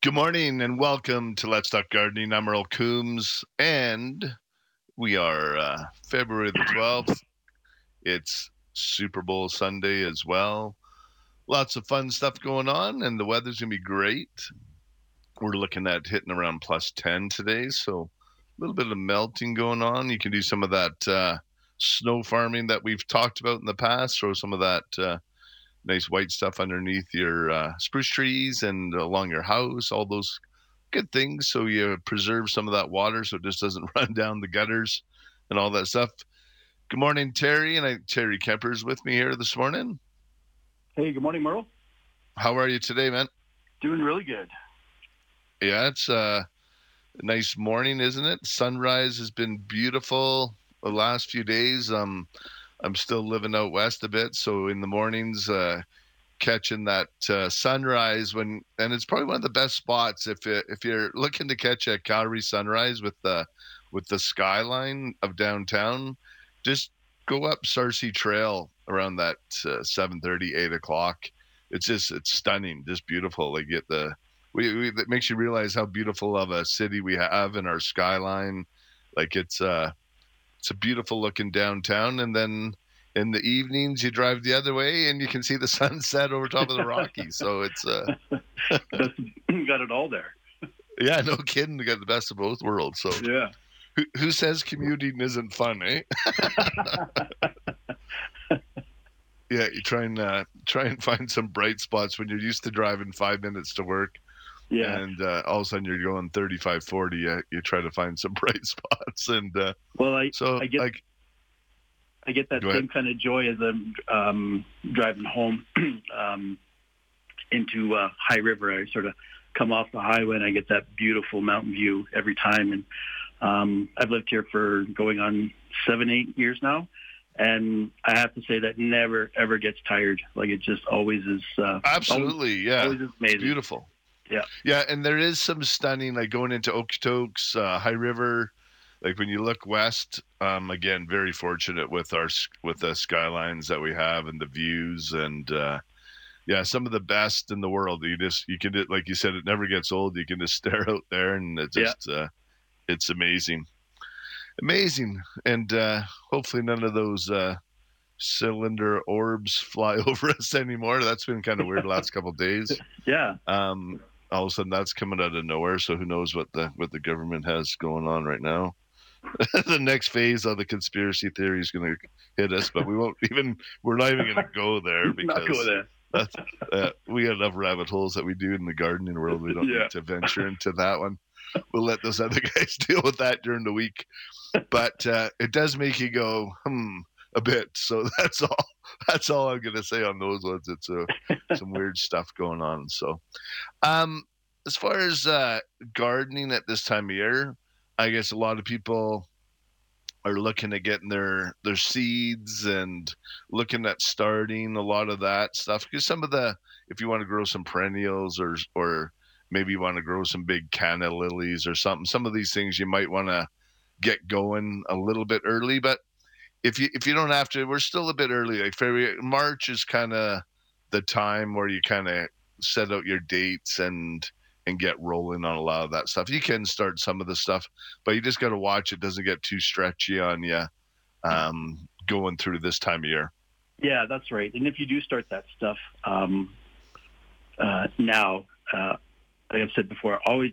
Good morning and welcome to Let's Talk Gardening. I'm Earl Coombs, and we are uh, February the 12th. It's Super Bowl Sunday as well. Lots of fun stuff going on, and the weather's going to be great. We're looking at hitting around plus 10 today, so a little bit of melting going on. You can do some of that uh, snow farming that we've talked about in the past, throw some of that. Uh, nice white stuff underneath your uh, spruce trees and along your house, all those good things. So you preserve some of that water so it just doesn't run down the gutters and all that stuff. Good morning, Terry. And I, Terry Kemper's with me here this morning. Hey, good morning, Merle. How are you today, man? Doing really good. Yeah, it's a nice morning, isn't it? Sunrise has been beautiful the last few days. Um, I'm still living out west a bit, so in the mornings, uh, catching that uh, sunrise when, and it's probably one of the best spots if it, if you're looking to catch a Calgary sunrise with the with the skyline of downtown. Just go up Sarcee Trail around that uh, 7:30, 8 o'clock. It's just it's stunning, just beautiful. Like get the we, we that makes you realize how beautiful of a city we have in our skyline. Like it's uh it's a beautiful looking downtown, and then in the evenings you drive the other way and you can see the sunset over top of the Rockies. so it's uh, got it all there. Yeah, no kidding. You got the best of both worlds. So yeah. Who, who says commuting isn't fun, eh? yeah, you try and uh, try and find some bright spots when you're used to driving five minutes to work yeah. And uh, all of a sudden you're going 35, 40. You, you try to find some bright spots. And uh, well, I, so I get, like, I get that same ahead. kind of joy as I'm um, driving home um, into uh, High River. I sort of come off the highway and I get that beautiful mountain view every time. And um, I've lived here for going on seven, eight years now. And I have to say that never ever gets tired. Like it just always is. Uh, absolutely, always, yeah, always is amazing. beautiful. Yeah. Yeah, and there is some stunning, like going into Okotoks, uh, High River. Like when you look west, um, again, very fortunate with our with the skylines that we have and the views, and uh, yeah, some of the best in the world. You just you can like you said, it never gets old. You can just stare out there, and it just uh, it's amazing, amazing, and uh, hopefully none of those uh, cylinder orbs fly over us anymore. That's been kind of weird the last couple of days. Yeah. Um, all of a sudden that's coming out of nowhere. So who knows what the what the government has going on right now? the next phase of the conspiracy theory is going to hit us, but we won't even. We're not even going to go there because go there. that's, uh, we got enough rabbit holes that we do in the gardening world. We don't Yeah. need to venture into that one. We'll let those other guys deal with that during the week. But uh, it does make you go hmm a bit. So that's all. That's all I'm to say on those ones. It's uh, some weird stuff going on. So, um, as far as uh, gardening at this time of year, I guess a lot of people are looking at getting their their seeds and looking at starting a lot of that stuff because some of the if you want to grow some perennials or or maybe you want to grow some big canna lilies or something some of these things you might want to get going a little bit early but if you if you don't have to we're still a bit early like February March is kind of the time where you kind of set out your dates and and get rolling on a lot of that stuff. You can start some of the stuff, but you just got to watch it doesn't get too stretchy on you um, going through this time of year. Yeah, that's right. And if you do start that stuff um, uh, now, uh, like I've said before, always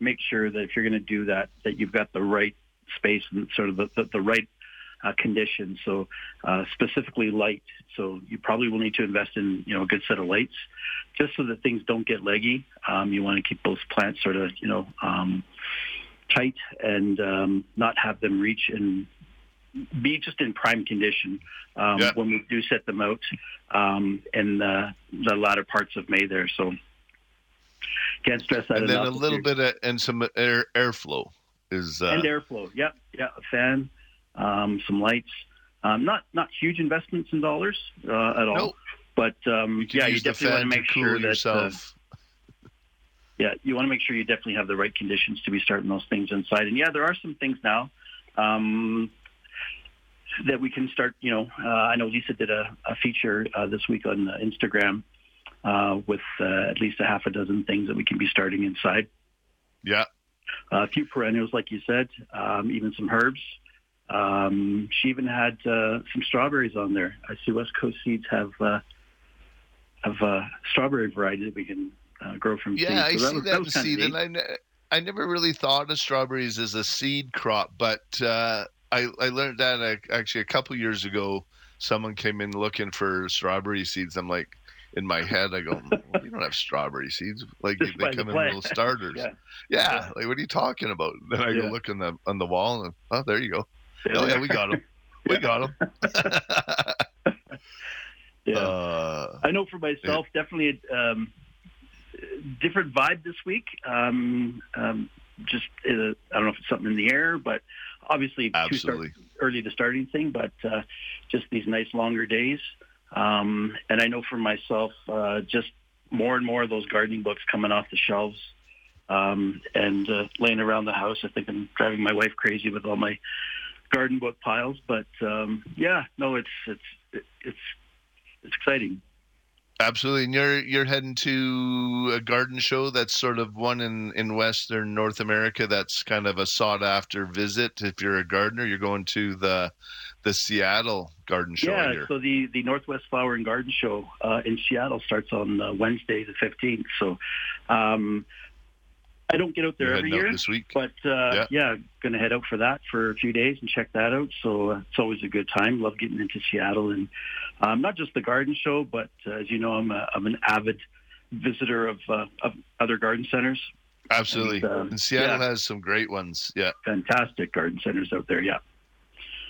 make sure that if you're going to do that, that you've got the right space and sort of the, the, the right uh, conditions. So uh, specifically light. So you probably will need to invest in you know a good set of lights, just so that things don't get leggy. Um, you want to keep those plants sort of you know um, tight and um, not have them reach and be just in prime condition um, Yeah. when we do set them out um, in the, the latter parts of May there. So can't stress that and then enough. a little bit of, and some air airflow is uh, and airflow. Yeah, yeah, a fan, um, some lights. Um, not not huge investments in dollars uh, at all, Nope. but um, you yeah, you definitely want to make to sure that uh, yeah, you want to make sure you definitely have the right conditions to be starting those things inside. And yeah, there are some things now um, that we can start. You know, uh, I know Lisa did a, a feature uh, this week on uh, Instagram uh, with uh, at least a half a dozen things that we can be starting inside. Yeah. a few perennials, like you said, um, even some herbs. Um, she even had uh, some strawberries on there. I see West Coast Seeds have uh, have uh, strawberry variety that we can uh, grow from Yeah, seed. I So see was- that was seed, and I, ne- I never really thought of strawberries as a seed crop, but uh, I I learned that uh, actually a couple years ago. Someone came in looking for strawberry seeds. I'm like, in my head, I go, well, you don't have strawberry seeds. Like Just they by the come in little starters. Yeah. yeah. Yeah. Like what are you talking about? Then I Yeah. go look on the on the wall, and oh, there you go. Yeah, Oh yeah, we got them. We got them. yeah. uh, I know for myself, definitely a um, different vibe this week. Um, um, just uh, I don't know if it's something in the air, but obviously too start, absolutely. early to starting thing. But uh, just these nice longer days, um, and I know for myself, uh, just more and more of those gardening books coming off the shelves. Um, and uh, laying around the house, I think I'm driving my wife crazy with all my garden book piles. But um, yeah, no, it's it's it's it's exciting. Absolutely, and you're you're heading to a garden show that's sort of one in in Western North America. That's kind of a sought after visit. If you're a gardener, you're going to the the Seattle Garden Show. Yeah, hear. so the, the Northwest Flower and Garden Show uh, in Seattle starts on uh, Wednesday the 15th. So um, I don't get out there every out year, this week. but uh, Yeah. yeah, going to head out for that for a few days and check that out. So uh, it's always a good time. Love getting into Seattle and um, not just the garden show, but uh, as you know, I'm, a, I'm an avid visitor of, uh, of other garden centers. Absolutely, and, uh, and Seattle yeah. has some great ones. Yeah, Fantastic garden centers out there. Yeah.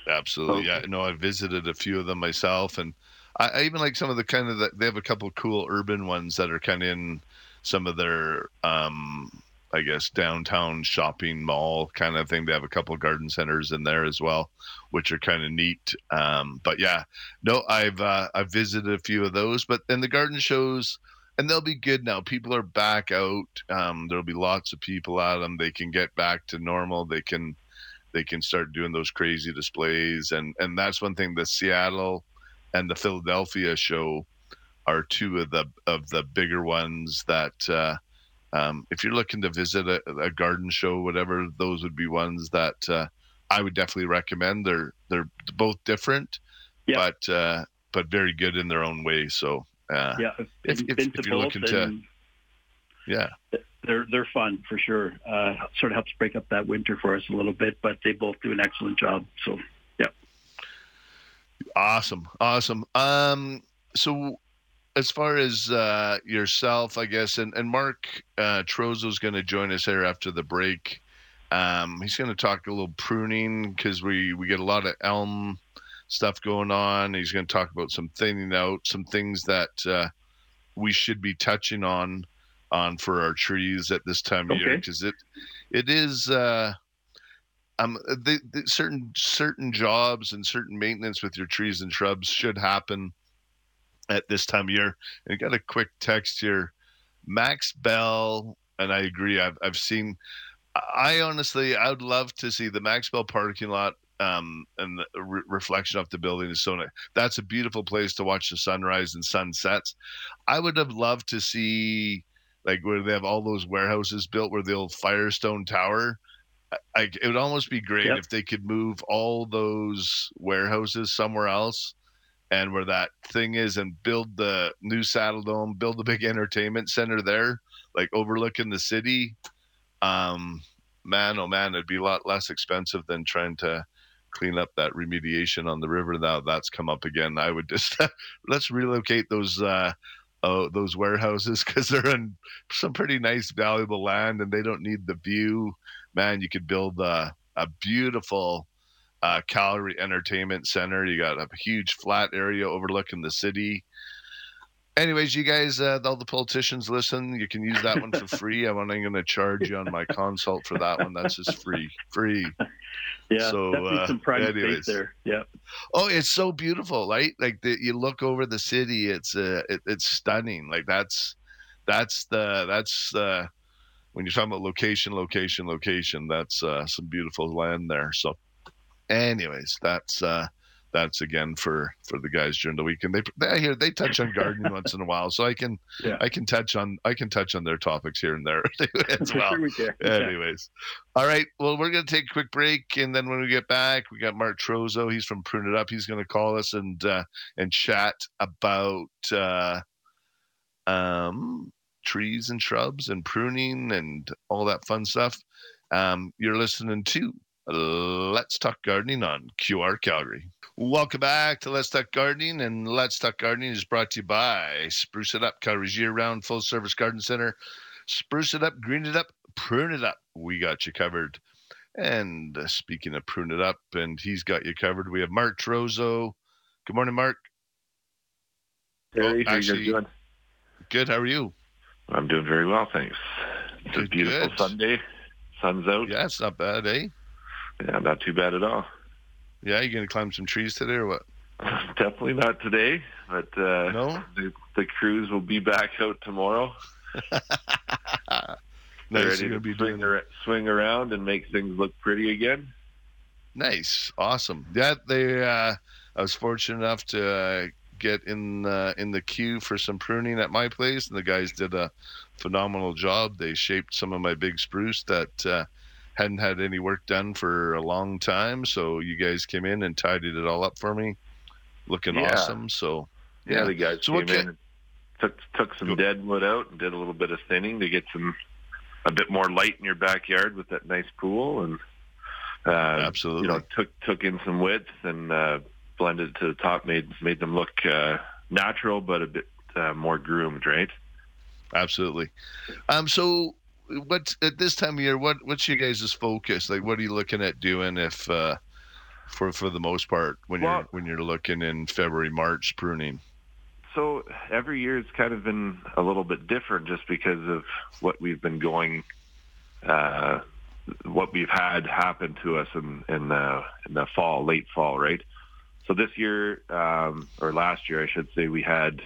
absolutely. Okay. Yeah, no, I visited a few of them myself, and I, I even like some of the kind of the, they have a couple of cool urban ones that are kind of in some of their um I guess downtown shopping mall kind of thing. They have a couple garden centers in there as well, which are kind of neat. Um, but yeah, no, I've uh, I've visited a few of those. But then the garden shows, and they'll be good now. People are back out. Um, there'll be lots of people at them. They can get back to normal. They can they can start doing those crazy displays, and and that's one thing. The Seattle and the Philadelphia show are two of the of the bigger ones that. Uh, um, if you're looking to visit a, a garden show, whatever, those would be ones that uh, I would definitely recommend. They're they're both different, Yeah. but uh, but very good in their own way. So uh, Yeah. If- if- if you're looking to- yeah, they're they're fun for sure. Uh, sort of helps break up that winter for us a little bit, but they both do an excellent job. So yeah, awesome, awesome. Um, so as far as uh, yourself, I guess, and and Mark uh, Trozo's going to join us here after the break. Um, he's going to talk a little pruning because we we get a lot of elm stuff going on. He's going to talk about some thinning out, some things that uh, we should be touching on on for our trees at this time of year because it it is uh, um the, the certain certain jobs and certain maintenance with your trees and shrubs should happen at this time of year. And I got a quick text here, Max Bell, and I agree. I've I've seen. I honestly, I would love to see the Max Bell parking lot um, and the re- reflection off the building is so nice. That's a beautiful place to watch the sunrise and sunsets. I would have loved to see like where they have all those warehouses built where the old Firestone Tower. I, it would almost be great Yep. if they could move all those warehouses somewhere else and where that thing is and build the new Saddledome build the big entertainment center there like overlooking the city um man oh man it'd be a lot less expensive than trying to clean up that remediation on the river now that's come up again. I would just let's relocate those uh oh those warehouses because they're in some pretty nice valuable land and they don't need the view. Man you could build a, a beautiful uh, Calgary Entertainment Center. You got a huge flat area overlooking the city. Anyways, you guys, uh, all the politicians listen. You can use that one for free. I'm only going to charge you on my consult for that one. That's just free, free. yeah, So, uh, some private anyways. there. Yeah. Oh, it's so beautiful, right? Like the, you look over the city, it's uh, it, it's stunning. Like that's that's the that's uh, when you're talking about location, location, location. That's uh, some beautiful land there. So, anyways, that's uh, that's again for for the guys during the weekend. they they I hear they touch on gardening once in a while, so I can Yeah. I can touch on I can touch on their topics here and there as well. sure we. Anyways, all right. Well, we're gonna take a quick break, and then when we get back, we got Mark Trozo. He's from Prune It Up. He's gonna call us and uh, and chat about uh, um, trees and shrubs and pruning and all that fun stuff. Um, you're listening to Let's Talk Gardening on QR Calgary. Welcome back to Let's Talk Gardening, and Let's Talk Gardening is brought to you by Spruce It Up, Calgary's year-round full-service garden center. Spruce it up, green it up, prune it up. We got you covered. And uh, speaking of prune it up, and he's got you covered. We have Mark Trozo. Good morning, Mark. How you actually- doing? Good. How are you? I'm doing very well, thanks. It's a beautiful good. Sunday. Sun's out. Yeah, it's not bad, eh? Yeah, not too bad at all. Yeah, you gonna climb some trees today or what? Definitely not today, but uh, No. the, the crews will be back out tomorrow. They're nice. ready to be swing, ar- swing around and make things look pretty again. Nice, awesome. Yeah, they. Uh, I was fortunate enough to uh, get in uh, in the queue for some pruning at my place, and the guys did a phenomenal job. They shaped some of my big spruce that uh, hadn't had any work done for a long time. So you guys came in and tidied it all up for me, looking Yeah. awesome. So Yeah, Yeah. the guys So came in and took took some dead wood out and did a little bit of thinning to get some a bit more light in your backyard with that nice pool and uh, Absolutely. you know took took in some width and uh, blended it to the top made made them look uh, natural but a bit uh, more groomed right absolutely. Um, so what at this time of year? What what's your guys' focus? Like, what are you looking at doing if? Uh, for, for the most part, when Well- you're when you're looking in February, March pruning, so every year it's kind of been a little bit different just because of what we've been going uh, what we've had happen to us in in the in the fall late fall right so this year um, or last year I should say we had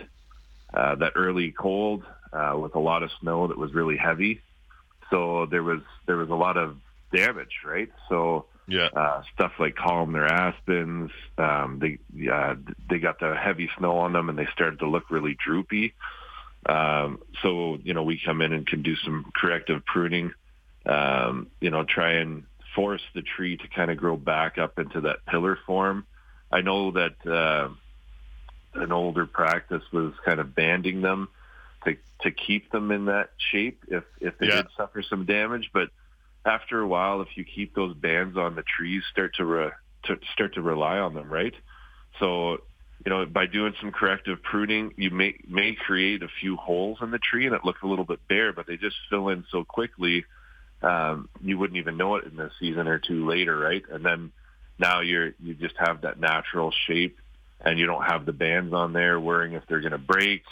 uh, that early cold uh, with a lot of snow that was really heavy so there was there was a lot of damage right so yeah, uh, stuff like columnar aspens. Um, they uh, they got the heavy snow on them, and they started to look really droopy. Um, so you know, we come in and can do some corrective pruning. Um, you know, try and force the tree to kind of grow back up into that pillar form. I know that uh, an older practice was kind of banding them to to keep them in that shape if if they Yeah. did suffer some damage, but after a while, if you keep those bands on the trees, start to, re, to start to rely on them, right? So, you know, by doing some corrective pruning, you may may create a few holes in the tree, and it looks a little bit bare, but they just fill in so quickly, um, you wouldn't even know it in a season or two later, right? And then now you're you just have that natural shape, and you don't have the bands on there worrying if they're going to break.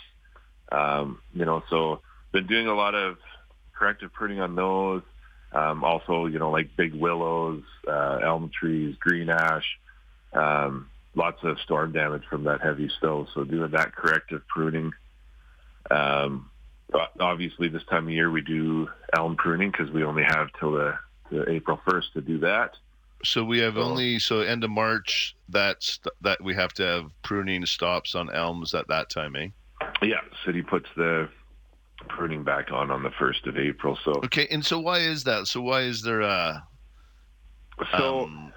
Um, you know, so been doing a lot of corrective pruning on those. Um, also, you know, like big willows, uh, elm trees, green ash, um, lots of storm damage from that heavy snow. So doing that corrective pruning. Um, obviously, this time of year we do elm pruning because we only have till the, to April 1st to do that. So we have So- only so end of March that's that we have to have pruning stops on elms at that time, eh? Yeah, city puts the pruning back on on the 1st of April. So, Okay, and so why is that? So why is there a so um,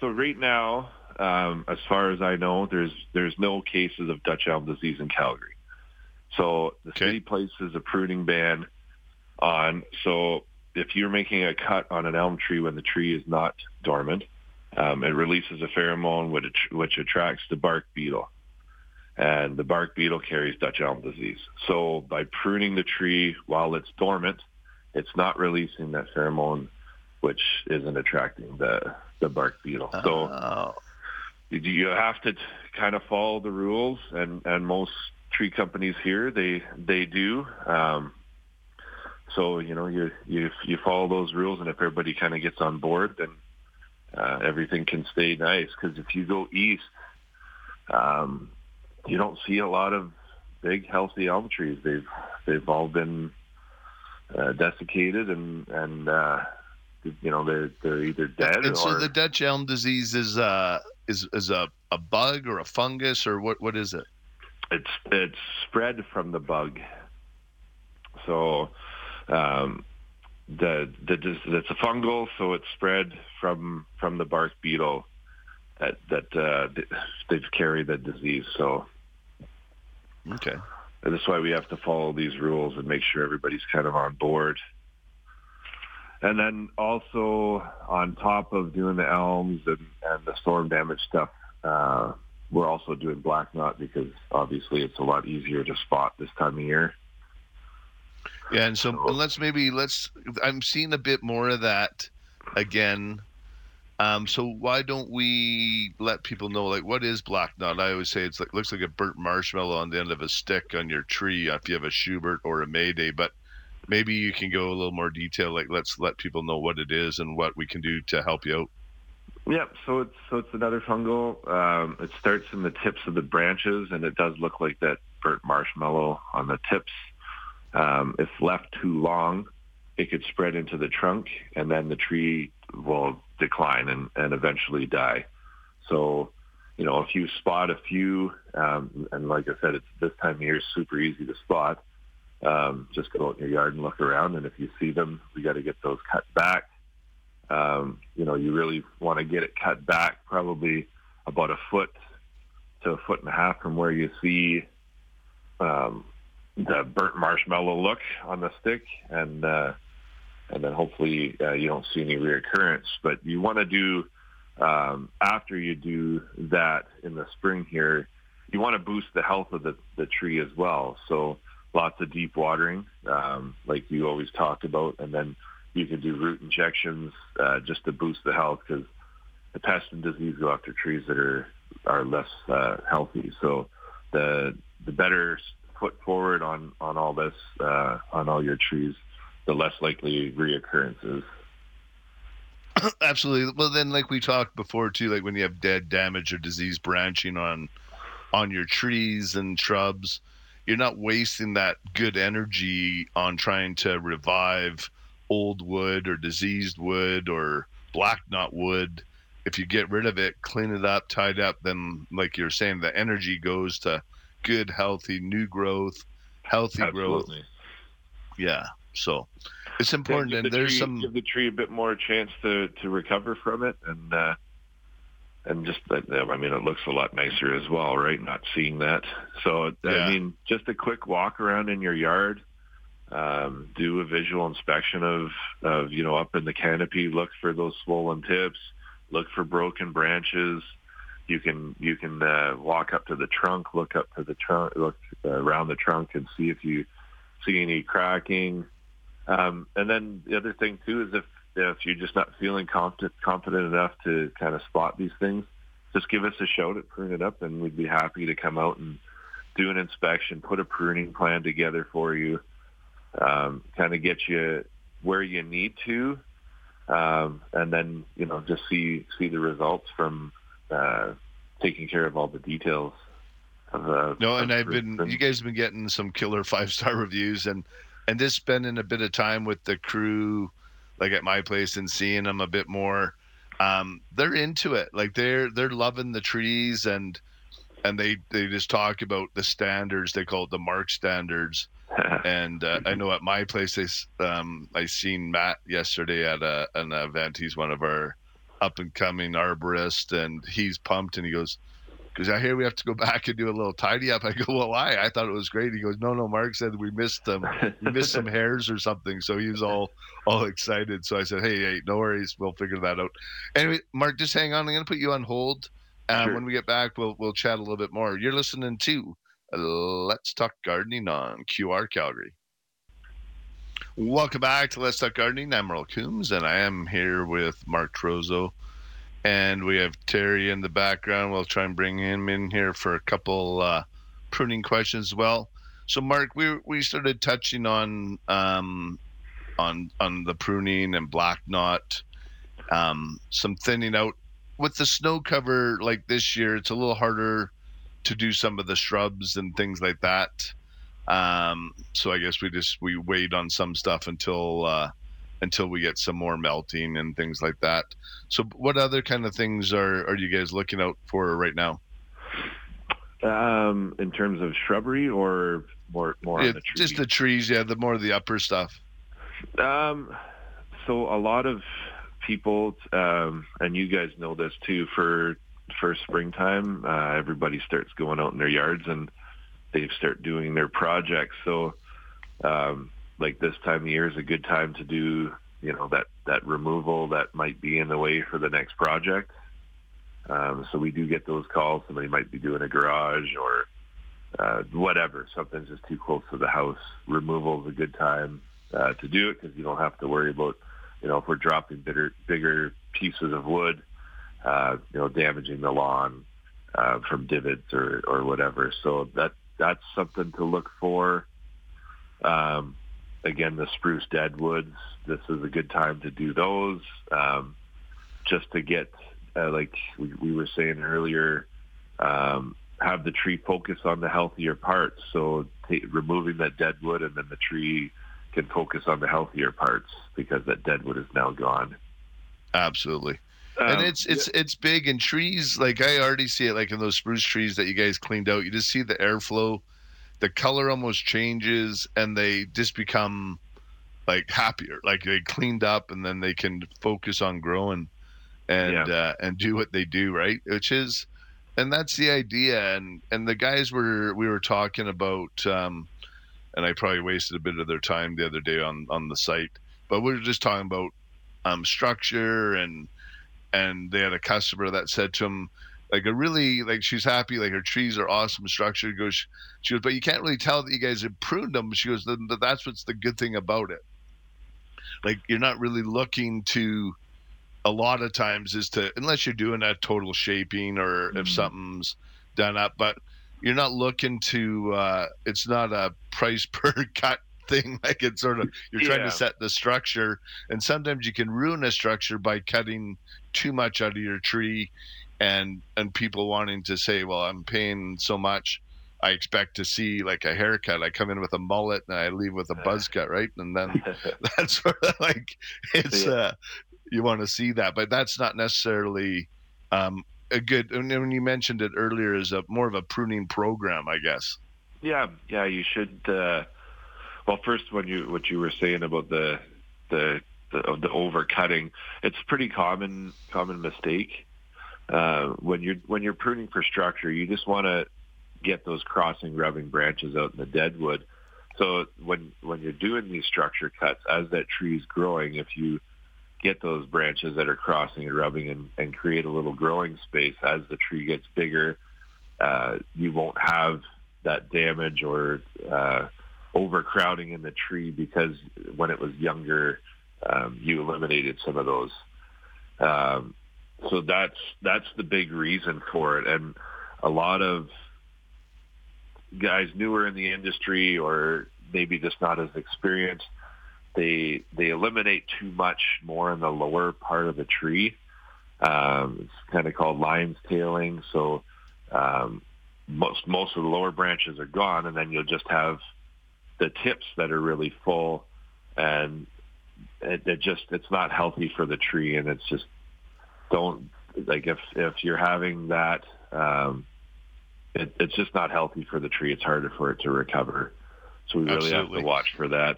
So right now, um, as far as I know, there's there's no cases of Dutch elm disease in Calgary. So the Okay. city places a pruning ban on. So if you're making a cut on an elm tree when the tree is not dormant, um, it releases a pheromone which which attracts the bark beetle, and the bark beetle carries Dutch elm disease. So by pruning the tree while it's dormant, it's not releasing that pheromone, which isn't attracting the the bark beetle. So oh, you have to kind of follow the rules, and and most tree companies here they they do. Um, so you know you you you follow those rules, and if everybody kind of gets on board, then uh, everything can stay nice. Because if you go east, um, you don't see a lot of big healthy elm trees. They've they've all been uh, desiccated and and uh, you know they're they're either dead and or so the Dutch elm disease is uh is is a, a bug or a fungus or what what is it? It's it's spread from the bug. So um, the the it's a fungal, so it's spread from from the bark beetle that that uh, they've carried the disease. So okay, and that's why we have to follow these rules and make sure everybody's kind of on board. And then also on top of doing the elms and, and the storm damage stuff, uh, we're also doing black knot because obviously it's a lot easier to spot this time of year. Yeah, and so and let's maybe let's. I'm seeing a bit more of that again. Um, so why don't we let people know like what is black knot? I always say it's like looks like a burnt marshmallow on the end of a stick on your tree if you have a Schubert or a Mayday, but maybe you can go a little more detail. Like let's let people know what it is and what we can do to help you out. Yep. So it's so it's another fungal. Um, it starts in the tips of the branches, and it does look like that burnt marshmallow on the tips. Um, if left too long, it could spread into the trunk, and then the tree will decline and, and eventually die. So, you know, if you spot a few, um, and like I said, it's this time of year is super easy to spot. Um, just go out in your yard and look around, and if you see them, we got to get those cut back. Um, you know, you really want to get it cut back, probably about a foot to a foot and a half from where you see um, the burnt marshmallow look on the stick, and uh, and then hopefully uh, you don't see any reoccurrence. But you want to do um, after you do that in the spring here, you want to boost the health of the, the tree as well. So lots of deep watering, um, like you always talked about, and then you can do root injections uh, just to boost the health because the pest and disease go after trees that are are less uh, healthy. So the the better foot forward on on all this uh, on all your trees, the less likely reoccurrences. Absolutely. Well, then, like we talked before too, like when you have dead, damage, or disease branching on on your trees and shrubs, you're not wasting that good energy on trying to revive old wood or diseased wood or black knot wood. If you get rid of it, clean it up, tie it up, then, like you're saying, the energy goes to good, healthy, new growth, healthy Absolutely. growth. Yeah. So it's important, yeah, and the there's tree, some give the tree a bit more chance to to recover from it, and uh, and just I mean, it looks a lot nicer as well, right? Not seeing that, so Yeah. I mean, just a quick walk around in your yard. Um, do a visual inspection of, of, you know, up in the canopy, look for those swollen tips, look for broken branches, you can you can uh, walk up to the trunk, look up to the trunk, look uh, around the trunk, and see if you see any cracking. Um, and then the other thing too is if if you're just not feeling confident confident enough to kind of spot these things, just give us a shout at Prune It Up, and we'd be happy to come out and do an inspection, put a pruning plan together for you, um, kind of get you where you need to, um, and then you know just see see the results from uh, taking care of all the details. Of, uh, No, and I've been you guys have been getting some killer five star reviews and and just spending a bit of time with the crew like at my place and seeing them a bit more. Um, they're into it. Like they're they're loving the trees and and they they just talk about the standards. They call it the mark standards. And uh, I know at my place, they, um, I seen Matt yesterday at a, an event. He's one of our up and coming arborists, and he's pumped. And he goes, "Because I hear we have to go back and do a little tidy up." I go, "Well, why?" I thought it was great. He goes, "No, no." Mark said we missed them. We missed some hairs or something. So he was all all excited. So I said, "Hey, hey, no worries. We'll figure that out." Anyway, Mark, just hang on. I'm going to put you on hold. Um, Sure. When we get back, we'll we'll chat a little bit more. You're listening to Let's Talk Gardening on QR Calgary. Welcome back to Let's Talk Gardening. I'm Earl Coombs, and I am here with Mark Trozo. And we have Terry in the background. We'll try and bring him in here for a couple uh, pruning questions as well. So, Mark, we we started touching on um, on on the pruning and black knot, um, some thinning out with the snow cover. Like this year, it's a little harder to do some of the shrubs and things like that. Um, so I guess we just we wait on some stuff until uh, until we get some more melting and things like that. So, what other kind of things are are you guys looking out for right now? Um, in terms of shrubbery or more more Yeah, on the just the trees, yeah, the more the upper stuff. Um, so a lot of people, um, and you guys know this too, for for springtime, uh, everybody starts going out in their yards and they start doing their projects. So, um, like this time of year is a good time to do, you know, that that removal that might be in the way for the next project. Um, so we do get those calls. Somebody might be doing a garage or uh, whatever. Something's just too close to the house. Removal is a good time uh, to do it because you don't have to worry about, you know, if we're dropping bigger, bigger pieces of wood, uh, you know, damaging the lawn uh, from divots or, or whatever. So that that's something to look for. Um, again, the spruce deadwoods. This is a good time to do those, um, just to get, uh, like we, we were saying earlier, um, have the tree focus on the healthier parts. So ta removing that deadwood, and then the tree can focus on the healthier parts because that deadwood is now gone. Absolutely. and Um, it's it's it's big and trees like i already see it like in those spruce trees that you guys cleaned out you just see the airflow the color almost changes and they just become like happier. Like they cleaned up and then they can focus on growing and Yeah. uh, and do what they do right? Which is and that's the idea. And and the guys were we were talking about um and i probably wasted a bit of their time the other day on on the site but we were just talking about um structure and and they had a customer that said to him like a really like she's happy like her trees are awesome structure She goes she goes but you can't really tell that you guys have pruned them she goes then that's what's the good thing about it like you're not really looking to a lot of times is to unless you're doing a total shaping or if Mhm. something's done up but you're not looking to uh it's not a price per cut thing like it's sort of you're trying Yeah. to set the structure and sometimes you can ruin a structure by cutting too much out of your tree and and people wanting to say well i'm paying so much i expect to see like a haircut i come in with a mullet and i leave with a buzz cut right and then that's sort of like it's Yeah. uh you want to see that but that's not necessarily um a good and when you mentioned it earlier is a more of a pruning program i guess Yeah, yeah, you should. Uh, well, first, when you what you were saying about the the the, the overcutting, it's a pretty common common mistake. Uh, when you're when you're pruning for structure, you just want to get those crossing rubbing branches out in the deadwood. So when when you're doing these structure cuts, as that tree is growing, if you get those branches that are crossing and rubbing and, and create a little growing space as the tree gets bigger, uh, you won't have that damage or uh, overcrowding in the tree because when it was younger, um, you eliminated some of those. Um, so that's that's the big reason for it, and a lot of guys newer in the industry or maybe just not as experienced, they they eliminate too much more in the lower part of the tree. Um, it's kind of called lion's tailing. So um, most most of the lower branches are gone, and then you'll just have the tips that are really full, and it, it just it's not healthy for the tree, and it's just don't like if if you're having that, um, it, it's just not healthy for the tree. It's harder for it to recover, so we really have to watch for that.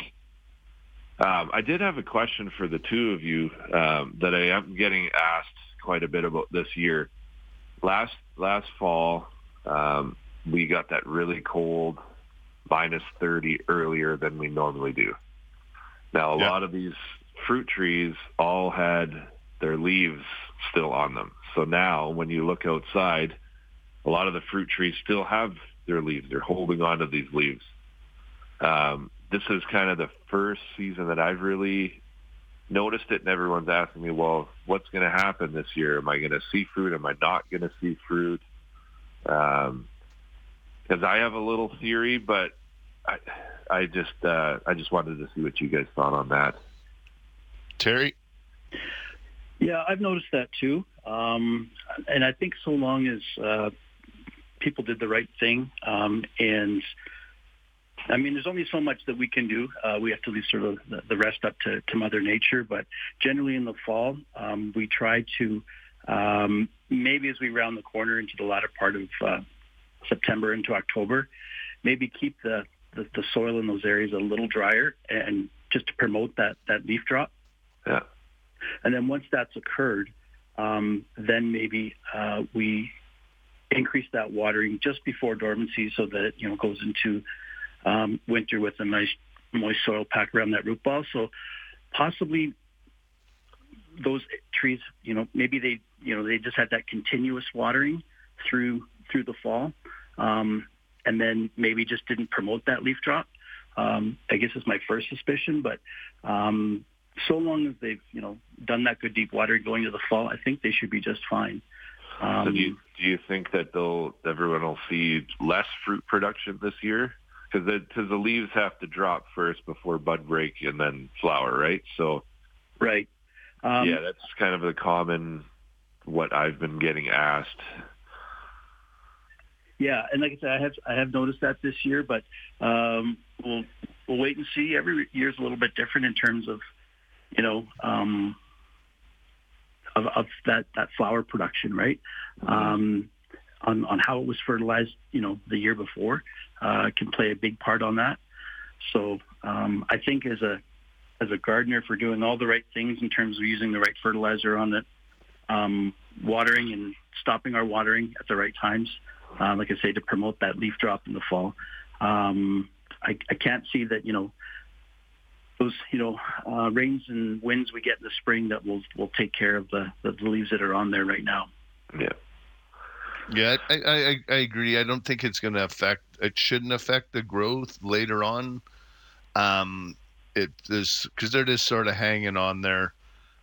Um, I did have a question for the two of you um, that I am getting asked quite a bit about this year. Last last fall, um, we got that really cold minus 30 earlier than we normally do. Now, a Yeah. lot of these fruit trees all had their leaves still on them. So now when you look outside, a lot of the fruit trees still have their leaves. They're holding on to these leaves. Um, this is kind of the first season that I've really noticed it, and everyone's asking me, well, what's going to happen this year? Am I going to see fruit? Am I not going to see fruit? Um, because I have a little theory, but I, I just, uh, I just wanted to see what you guys thought on that. terry Yeah, I've noticed that too. Um, and I think so long as uh, people did the right thing um, and I mean, there's only so much that we can do. Uh, we have to leave sort of the, the rest up to, to, Mother Nature. But generally in the fall, um, we try to um, maybe as we round the corner into the latter part of uh, September into October, maybe keep the, the, the soil in those areas a little drier and just to promote that that leaf drop. Yeah. And then once that's occurred, um, then maybe uh, we increase that watering just before dormancy so that it you know goes into um, winter with a nice moist soil pack around that root ball. So possibly those trees, you know, maybe they, you know, they just had that continuous watering through through the fall, um, and then maybe just didn't promote that leaf drop. Um, I guess is my first suspicion, but um, so long as they've, you know, done that good deep watering going into the fall, I think they should be just fine. so do you, um, do you think that they'll everyone will see less fruit production this year? because the, the leaves have to drop first before bud break and then flower, right? So, right. Um, yeah, that's kind of the common what I've been getting asked. Yeah, and like I said, I have I have noticed that this year, but um, we'll we'll wait and see. Every year is a little bit different in terms of, you know, um, of, of that that flower production, right? Um, on on how it was fertilized, you know, the year before uh, can play a big part on that. So um, I think as a as a gardener, for doing all the right things in terms of using the right fertilizer on it, um, watering and stopping our watering at the right times, uh, like I say, to promote that leaf drop in the fall. Um, I, I can't see that you know those you know uh, rains and winds we get in the spring that will will take care of the, the leaves that are on there right now. Yeah. Yeah, I, I, I agree. I don't think it's going to affect. It shouldn't affect the growth later on. Um, it is because they're just sort of hanging on there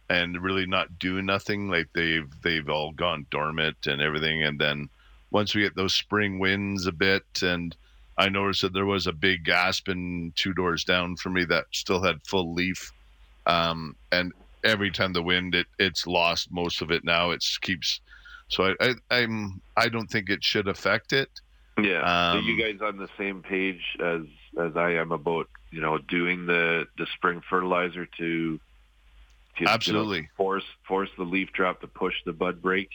and really not doing nothing. Like they've they've all gone dormant and everything. And then once we get those spring winds a bit, and I noticed that there was a big aspen two doors down from me that still had full leaf. Um, and every time the wind, it it's lost most of it now. It keeps so I, I I'm I don't think it should affect it. Yeah. Um, Are you guys on the same page as as I am about you know doing the the spring fertilizer to, to absolutely you know, force force the leaf drop to push the bud break?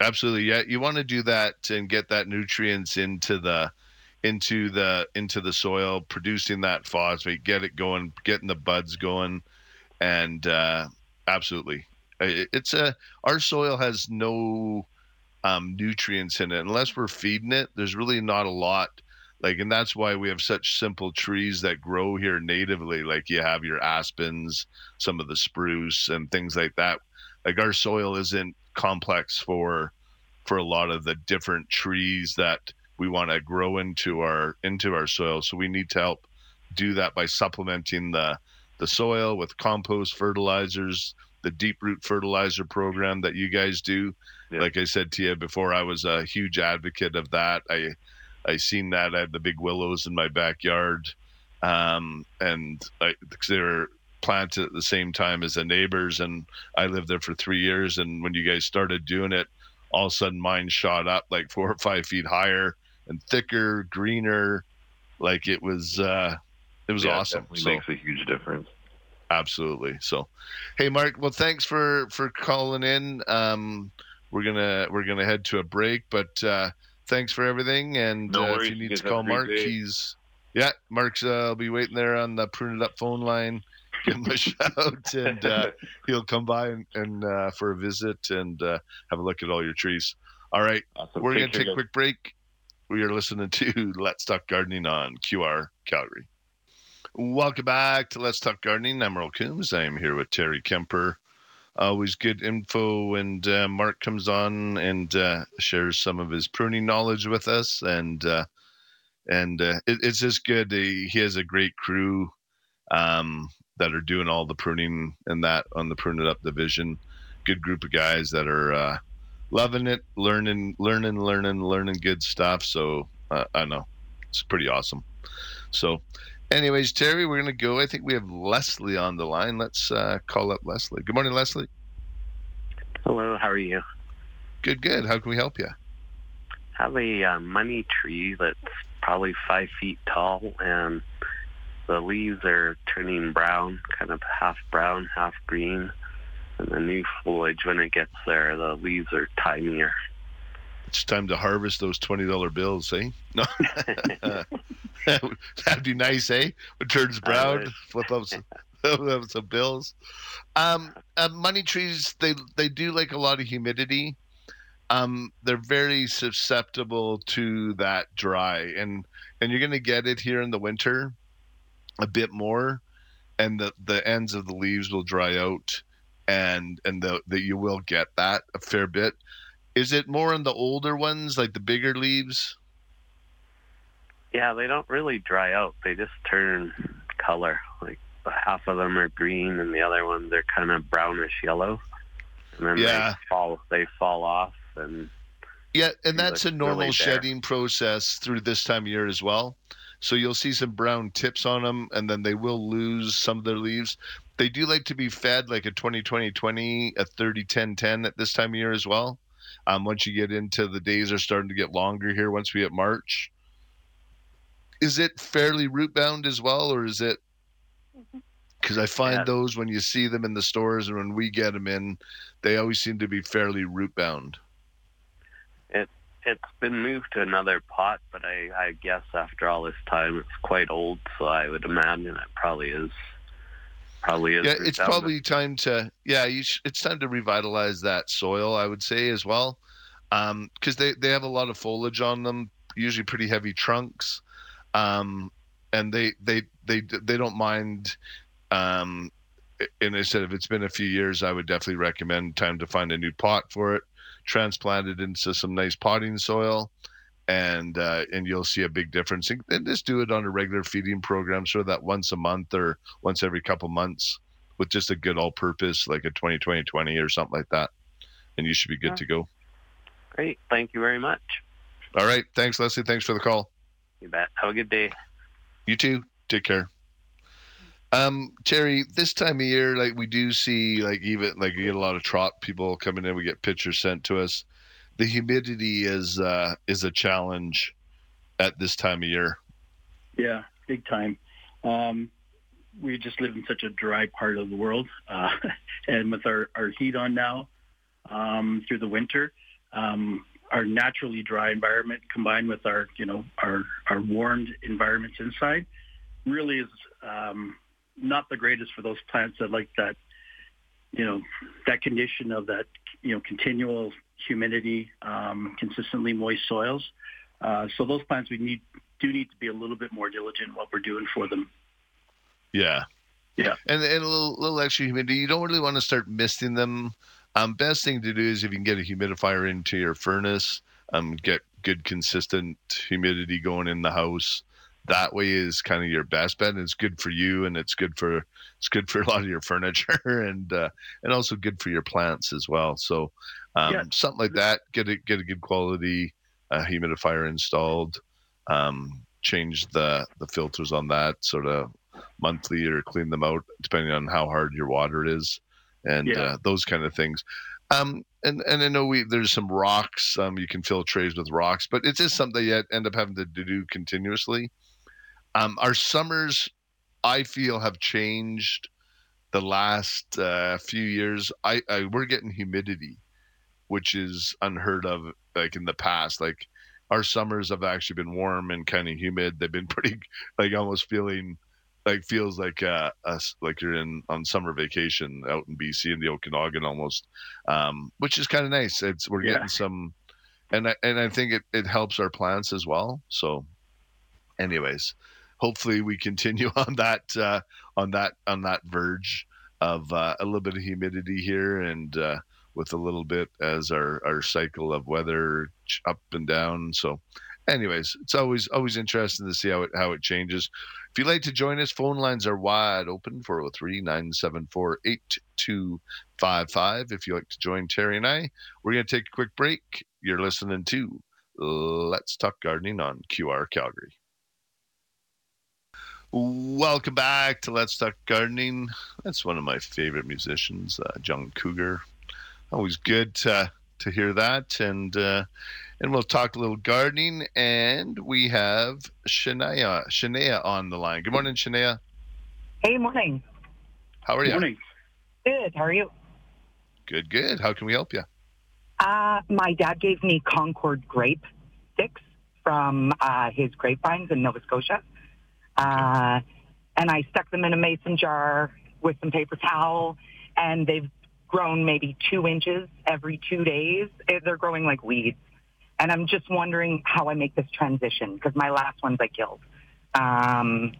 Absolutely. Yeah, you want to do that and get that nutrients into the into the into the soil, producing that phosphate, get it going, getting the buds going, and uh, absolutely, it's a our soil has no um, nutrients in it unless we're feeding it. There's really not a lot. Like, and that's why we have such simple trees that grow here natively. Like you have your aspens, some of the spruce, and things like that. Like our soil isn't complex for for a lot of the different trees that we want to grow into our into our soil. So we need to help do that by supplementing the the soil with compost fertilizers the deep root fertilizer program that you guys do. Yeah. Like I said to you before, I was a huge advocate of that. I I seen that I had the big willows in my backyard, um, and I, they were planted at the same time as the neighbors, and I lived there for three years. And when you guys started doing it, all of a sudden mine shot up like four or five feet higher and thicker, greener. Like it was, uh, it was yeah, awesome. It so, makes a huge difference. Absolutely. So, hey, Mark. Well, thanks for for calling in. Um, we're gonna we're gonna head to a break, but uh, thanks for everything. And no uh, if you need to call Mark, day. he's yeah, Mark's. Uh, will be waiting there on the Prune It Up phone line. Give him a shout, and uh, he'll come by and, and uh, for a visit and uh, have a look at all your trees. All right, awesome. we're going to take a quick break. We are listening to Let's Talk Gardening on QR Calgary. Welcome back to Let's Talk Gardening. I'm Earl Coombs. I am here with Terry Kemper. Always good info, and uh, Mark comes on and uh, shares some of his pruning knowledge with us, and uh, and uh, it, it's just good. He, he, has a great crew um, that are doing all the pruning and that on the Prune It Up division. Good group of guys that are uh, loving it, learning, learning, learning, learning good stuff. So uh, I know it's pretty awesome. So Anyways, Terry, we're going to go. I think we have Leslie on the line. Let's uh, call up Leslie. Good morning, Leslie. Hello, how are you? Good, good. How can we help you? I have a uh, money tree that's probably five feet tall, and the leaves are turning brown, kind of half brown, half green. And the new foliage, when it gets there, the leaves are tinier. It's time to harvest those twenty dollar bills, eh? No, that'd be nice, eh? It turns brown, flip up some, flip up some bills. Um, uh, money trees, they they do like a lot of humidity. Um, they're very susceptible to that dry, and and you're gonna get it here in the winter, a bit more, and the the ends of the leaves will dry out, and and the, the you will get that a fair bit is it more on the older ones, like the bigger leaves? Yeah, they don't really dry out. They just turn color. Like half of them are green, and the other ones they're kind of brownish yellow. And then yeah. they fall. They fall off, and yeah, and that's a normal really shedding process through this time of year as well. So you'll see some brown tips on them, and then they will lose some of their leaves. They do like to be fed like a 20 20 20, a 30 10 10 at this time of year as well. Um, once you get into the days are starting to get longer here once we hit March. Is it fairly root bound as well, or is it? Because I find yeah. those when you see them in the stores and when we get them in, they always seem to be fairly root bound. It it's been moved to another pot, but I I guess after all this time, it's quite old, so I would imagine it probably is probably is. Yeah, it's probably time to yeah, sh- it's time to revitalize that soil. I would say as well, because um, they they have a lot of foliage on them, usually pretty heavy trunks, um, and they they they they don't mind. Um, and I said if it's been a few years, I would definitely recommend time to find a new pot for it, transplant it into some nice potting soil and uh, and you'll see a big difference. And, just do it on a regular feeding program, so that once a month or once every couple months, with just a good all-purpose like a 20 20 20 or something like that, and you should be good yeah. to go. Great, thank you very much. All right, thanks, Leslie. Thanks for the call. You bet. Have a good day. You too. Take care. Um, Terry, this time of year, like we do see, like even like we get a lot of trot people coming in. We get pictures sent to us the humidity is uh, is a challenge at this time of year. Yeah, big time. Um, we just live in such a dry part of the world, uh, and with our, our heat on now um, through the winter, um, our naturally dry environment combined with our you know our our warmed environments inside really is um, not the greatest for those plants that like that you know that condition of that you know continual humidity, um, consistently moist soils. Uh, so those plants we need do need to be a little bit more diligent what we're doing for them. Yeah. Yeah. And, and a little, little extra humidity. You don't really want to start misting them. Um, best thing to do is if you can get a humidifier into your furnace, um, get good consistent humidity going in the house. That way is kind of your best bet. And it's good for you, and it's good for it's good for a lot of your furniture, and uh, and also good for your plants as well. So um, yeah. something like that. Get a get a good quality uh, humidifier installed. Um, change the the filters on that sort of monthly or clean them out depending on how hard your water is, and yeah. uh, those kind of things. Um, and and I know we there's some rocks. Um, you can fill trays with rocks, but it's just something you end up having to do continuously. Um, our summers, I feel, have changed the last uh, few years. I, I we're getting humidity which is unheard of like in the past. Like our summers have actually been warm and kind of humid. They've been pretty like almost feeling like feels like uh us like you're in on summer vacation out in BC in the Okanagan almost, um, which is kind of nice. It's we're yeah. getting some, and I and I think it it helps our plants as well. So, anyways, hopefully we continue on that uh, on that on that verge of uh, a little bit of humidity here and uh, with a little bit as our our cycle of weather up and down. So, anyways, it's always always interesting to see how it how it changes. If you'd like to join us, phone lines are wide open 403 974 8255. If you'd like to join Terry and I, we're going to take a quick break. You're listening to Let's Talk Gardening on QR Calgary. Welcome back to Let's Talk Gardening. That's one of my favorite musicians, uh, John Cougar always good to to hear that. And uh, and we'll talk a little gardening. And we have Shania Shania on the line. Good morning, Shania. Hey, morning. How are you? Morning. Good. How are you? Good, good. How can we help you? Uh, my dad gave me Concord grape sticks from uh, his grapevines in Nova Scotia. Uh, and I stuck them in a mason jar with some paper towel, and they've grown maybe two inches every two days. Eh, they're growing like weeds. And I'm just wondering how I make this transition because my last ones I killed. Um,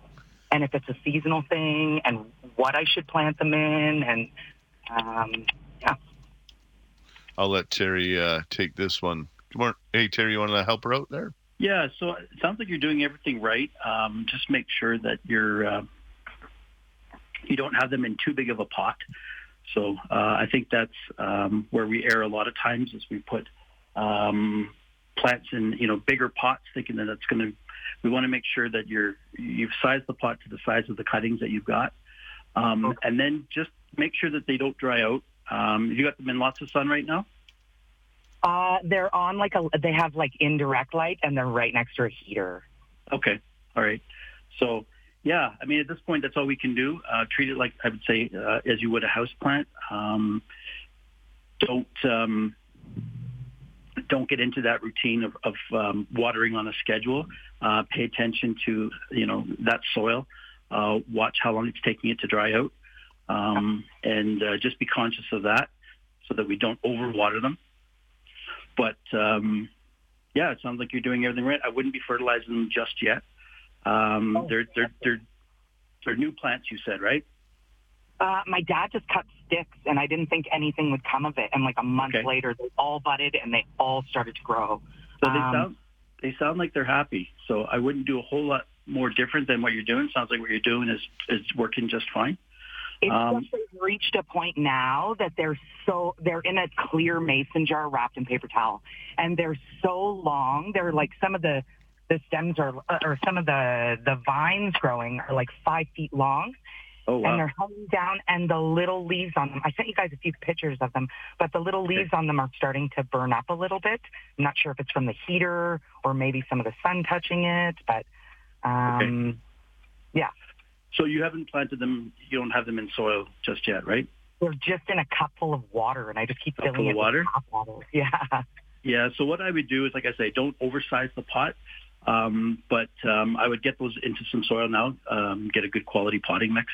and if it's a seasonal thing and what I should plant them in. And um, yeah. I'll let Terry uh, take this one. Good morning. Hey, Terry, you want to help her out there? Yeah, so it sounds like you're doing everything right. Um, just make sure that you're uh, you don't have them in too big of a pot. So uh, I think that's um, where we err a lot of times is we put um, plants in you know bigger pots, thinking that it's going to. We want to make sure that you're you've sized the pot to the size of the cuttings that you've got, um, okay. and then just make sure that they don't dry out. Um, you got them in lots of sun right now. Uh, they're on like a. They have like indirect light, and they're right next to a heater. Okay, all right. So yeah, I mean, at this point, that's all we can do. Uh, treat it like I would say, uh, as you would a house plant. Um, don't um, don't get into that routine of, of um, watering on a schedule. Uh, pay attention to you know that soil. Uh, watch how long it's taking it to dry out, um, and uh, just be conscious of that, so that we don't overwater them. But um, yeah, it sounds like you're doing everything right. I wouldn't be fertilizing them just yet. Um, oh. They're they're they're they're new plants. You said right? Uh, my dad just cut sticks, and I didn't think anything would come of it. And like a month okay. later, they all budded and they all started to grow. So they um, sound they sound like they're happy. So I wouldn't do a whole lot more different than what you're doing. Sounds like what you're doing is is working just fine. It's um, just they've reached a point now that they're so they're in a clear mason jar wrapped in paper towel, and they're so long. They're like some of the the stems are, or some of the, the vines growing are like five feet long. Oh, wow. And they're hanging down, and the little leaves on them. I sent you guys a few pictures of them, but the little leaves on them are starting to burn up a little bit. I'm not sure if it's from the heater or maybe some of the sun touching it, but um, okay. yeah. So you haven't planted them. You don't have them in soil just yet, right? They're just in a cup full of water, and I just keep filling it water? with water. Yeah. Yeah. So what I would do is, like I say, don't oversize the pot. Um, but um, I would get those into some soil now, um, get a good quality potting mix,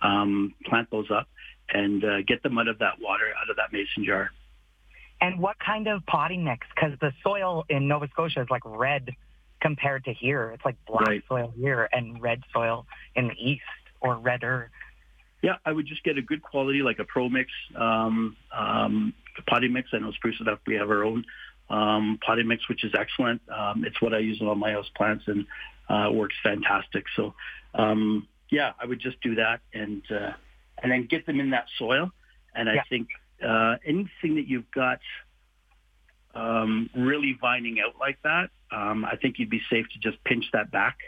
um, plant those up, and uh, get them out of that water, out of that mason jar. And what kind of potting mix? Because the soil in Nova Scotia is like red compared to here. It's like black right. soil here and red soil in the east or redder. Yeah, I would just get a good quality, like a Pro Mix um, um, potting mix. I know Spruce It Up, we have our own um, potting mix, which is excellent. Um, it's what I use on all my house plants and uh, works fantastic. So, um, yeah, I would just do that and uh, and then get them in that soil. And I yeah. think uh, anything that you've got um, really vining out like that, um, I think you'd be safe to just pinch that back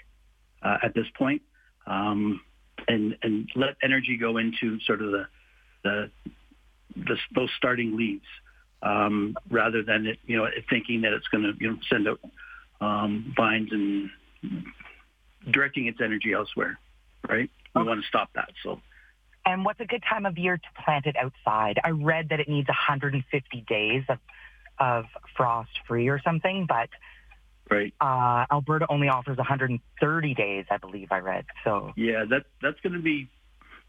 uh, at this point, um, and and let energy go into sort of the the, the those starting leaves um, rather than it, you know, thinking that it's going to you know send out um, vines and directing its energy elsewhere. Right? We okay. want to stop that. So. And what's a good time of year to plant it outside? I read that it needs 150 days of of frost free or something, but right. Uh, Alberta only offers 130 days, I believe I read. So yeah, that that's going to be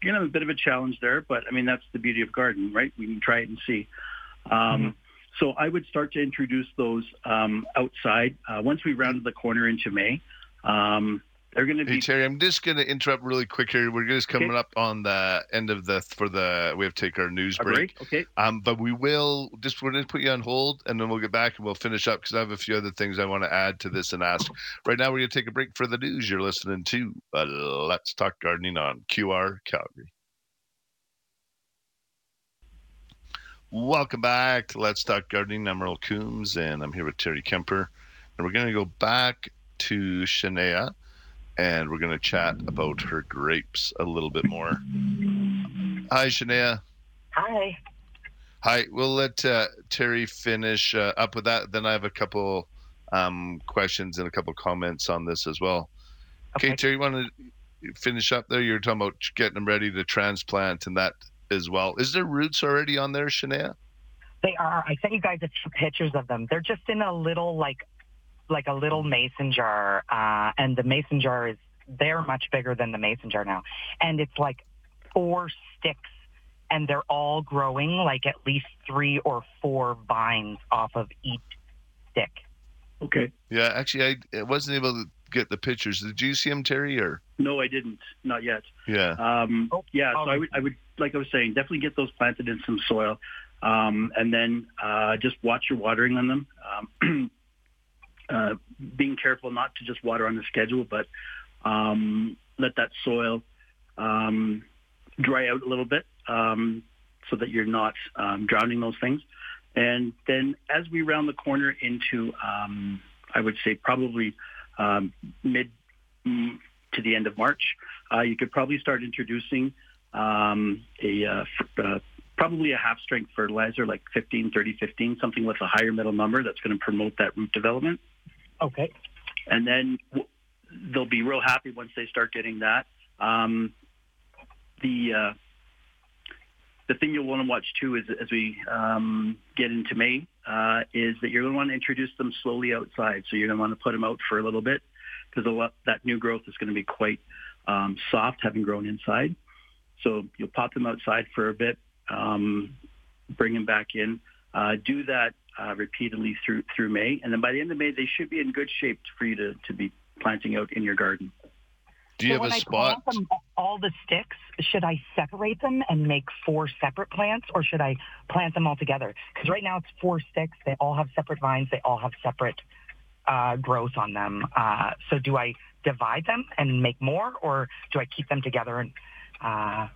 you know a bit of a challenge there, but I mean that's the beauty of garden, right? We can try it and see. Um, mm-hmm. So I would start to introduce those um, outside uh, once we rounded the corner into May. Um, they're going to be. Hey Terry, I'm just going to interrupt really quick here. We're just coming okay. up on the end of the for the we have to take our news break. break. Okay. Um, but we will just we're going to put you on hold and then we'll get back and we'll finish up because I have a few other things I want to add to this and ask. Right now we're going to take a break for the news. You're listening to uh, Let's Talk Gardening on QR Calgary. Welcome back to Let's Talk Gardening. I'm Earl Coombs, and I'm here with Terry Kemper. And we're going to go back to Shania, and we're going to chat about her grapes a little bit more. Hi, Shania. Hi. Hi, we'll let uh, Terry finish uh, up with that. Then I have a couple um, questions and a couple comments on this as well. Okay, okay Terry, you want to finish up there? You're talking about getting them ready to transplant and that as well. Is there roots already on there, Shania? They are. I sent you guys a few pictures of them. They're just in a little like like a little mason jar, uh, and the mason jar is they're much bigger than the mason jar now, and it's like four sticks, and they're all growing like at least three or four vines off of each stick. Okay. Yeah, actually, I, I wasn't able to get the pictures. Did you see them, Terry? Or no, I didn't. Not yet. Yeah. Um, oh, yeah. So I would, I would, like I was saying, definitely get those planted in some soil, um, and then uh, just watch your watering on them. Um, uh, being careful not to just water on the schedule, but um, let that soil um, dry out a little bit um, so that you're not um, drowning those things. And then as we round the corner into, um, I would say probably um, mid mm, to the end of March, uh, you could probably start introducing a uh, uh, probably a half strength fertilizer like 15, 30, 15, something with a higher middle number that's going to promote that root development. Okay. And then w- they'll be real happy once they start getting that. Um, the uh, the thing you'll want to watch too is as we um, get into May uh, is that you're going to want to introduce them slowly outside. So you're going to want to put them out for a little bit because that new growth is going to be quite um, soft, having grown inside. So you'll pop them outside for a bit, um, bring them back in. Uh, do that uh, repeatedly through through May, and then by the end of May, they should be in good shape for you to, to be planting out in your garden. Do you so have a spot? Them, all the sticks, should I separate them and make four separate plants, or should I plant them all together? Because right now it's four sticks. They all have separate vines. They all have separate uh, growth on them. Uh, so do I divide them and make more, or do I keep them together and? Uh...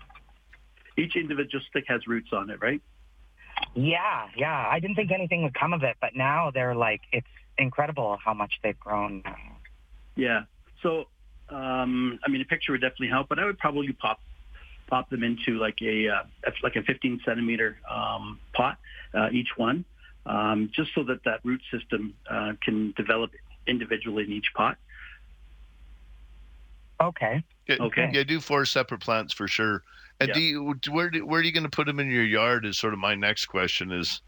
Each individual stick has roots on it, right? Yeah, yeah. I didn't think anything would come of it, but now they're like, it's incredible how much they've grown. Yeah. So um, I mean, a picture would definitely help, but I would probably pop pop them into like a uh, like a 15 centimeter um, pot uh, each one, um, just so that that root system uh, can develop individually in each pot. Okay. Yeah, okay. Yeah, do four separate plants for sure. And yeah. do you, where do, where are you going to put them in your yard? Is sort of my next question. Is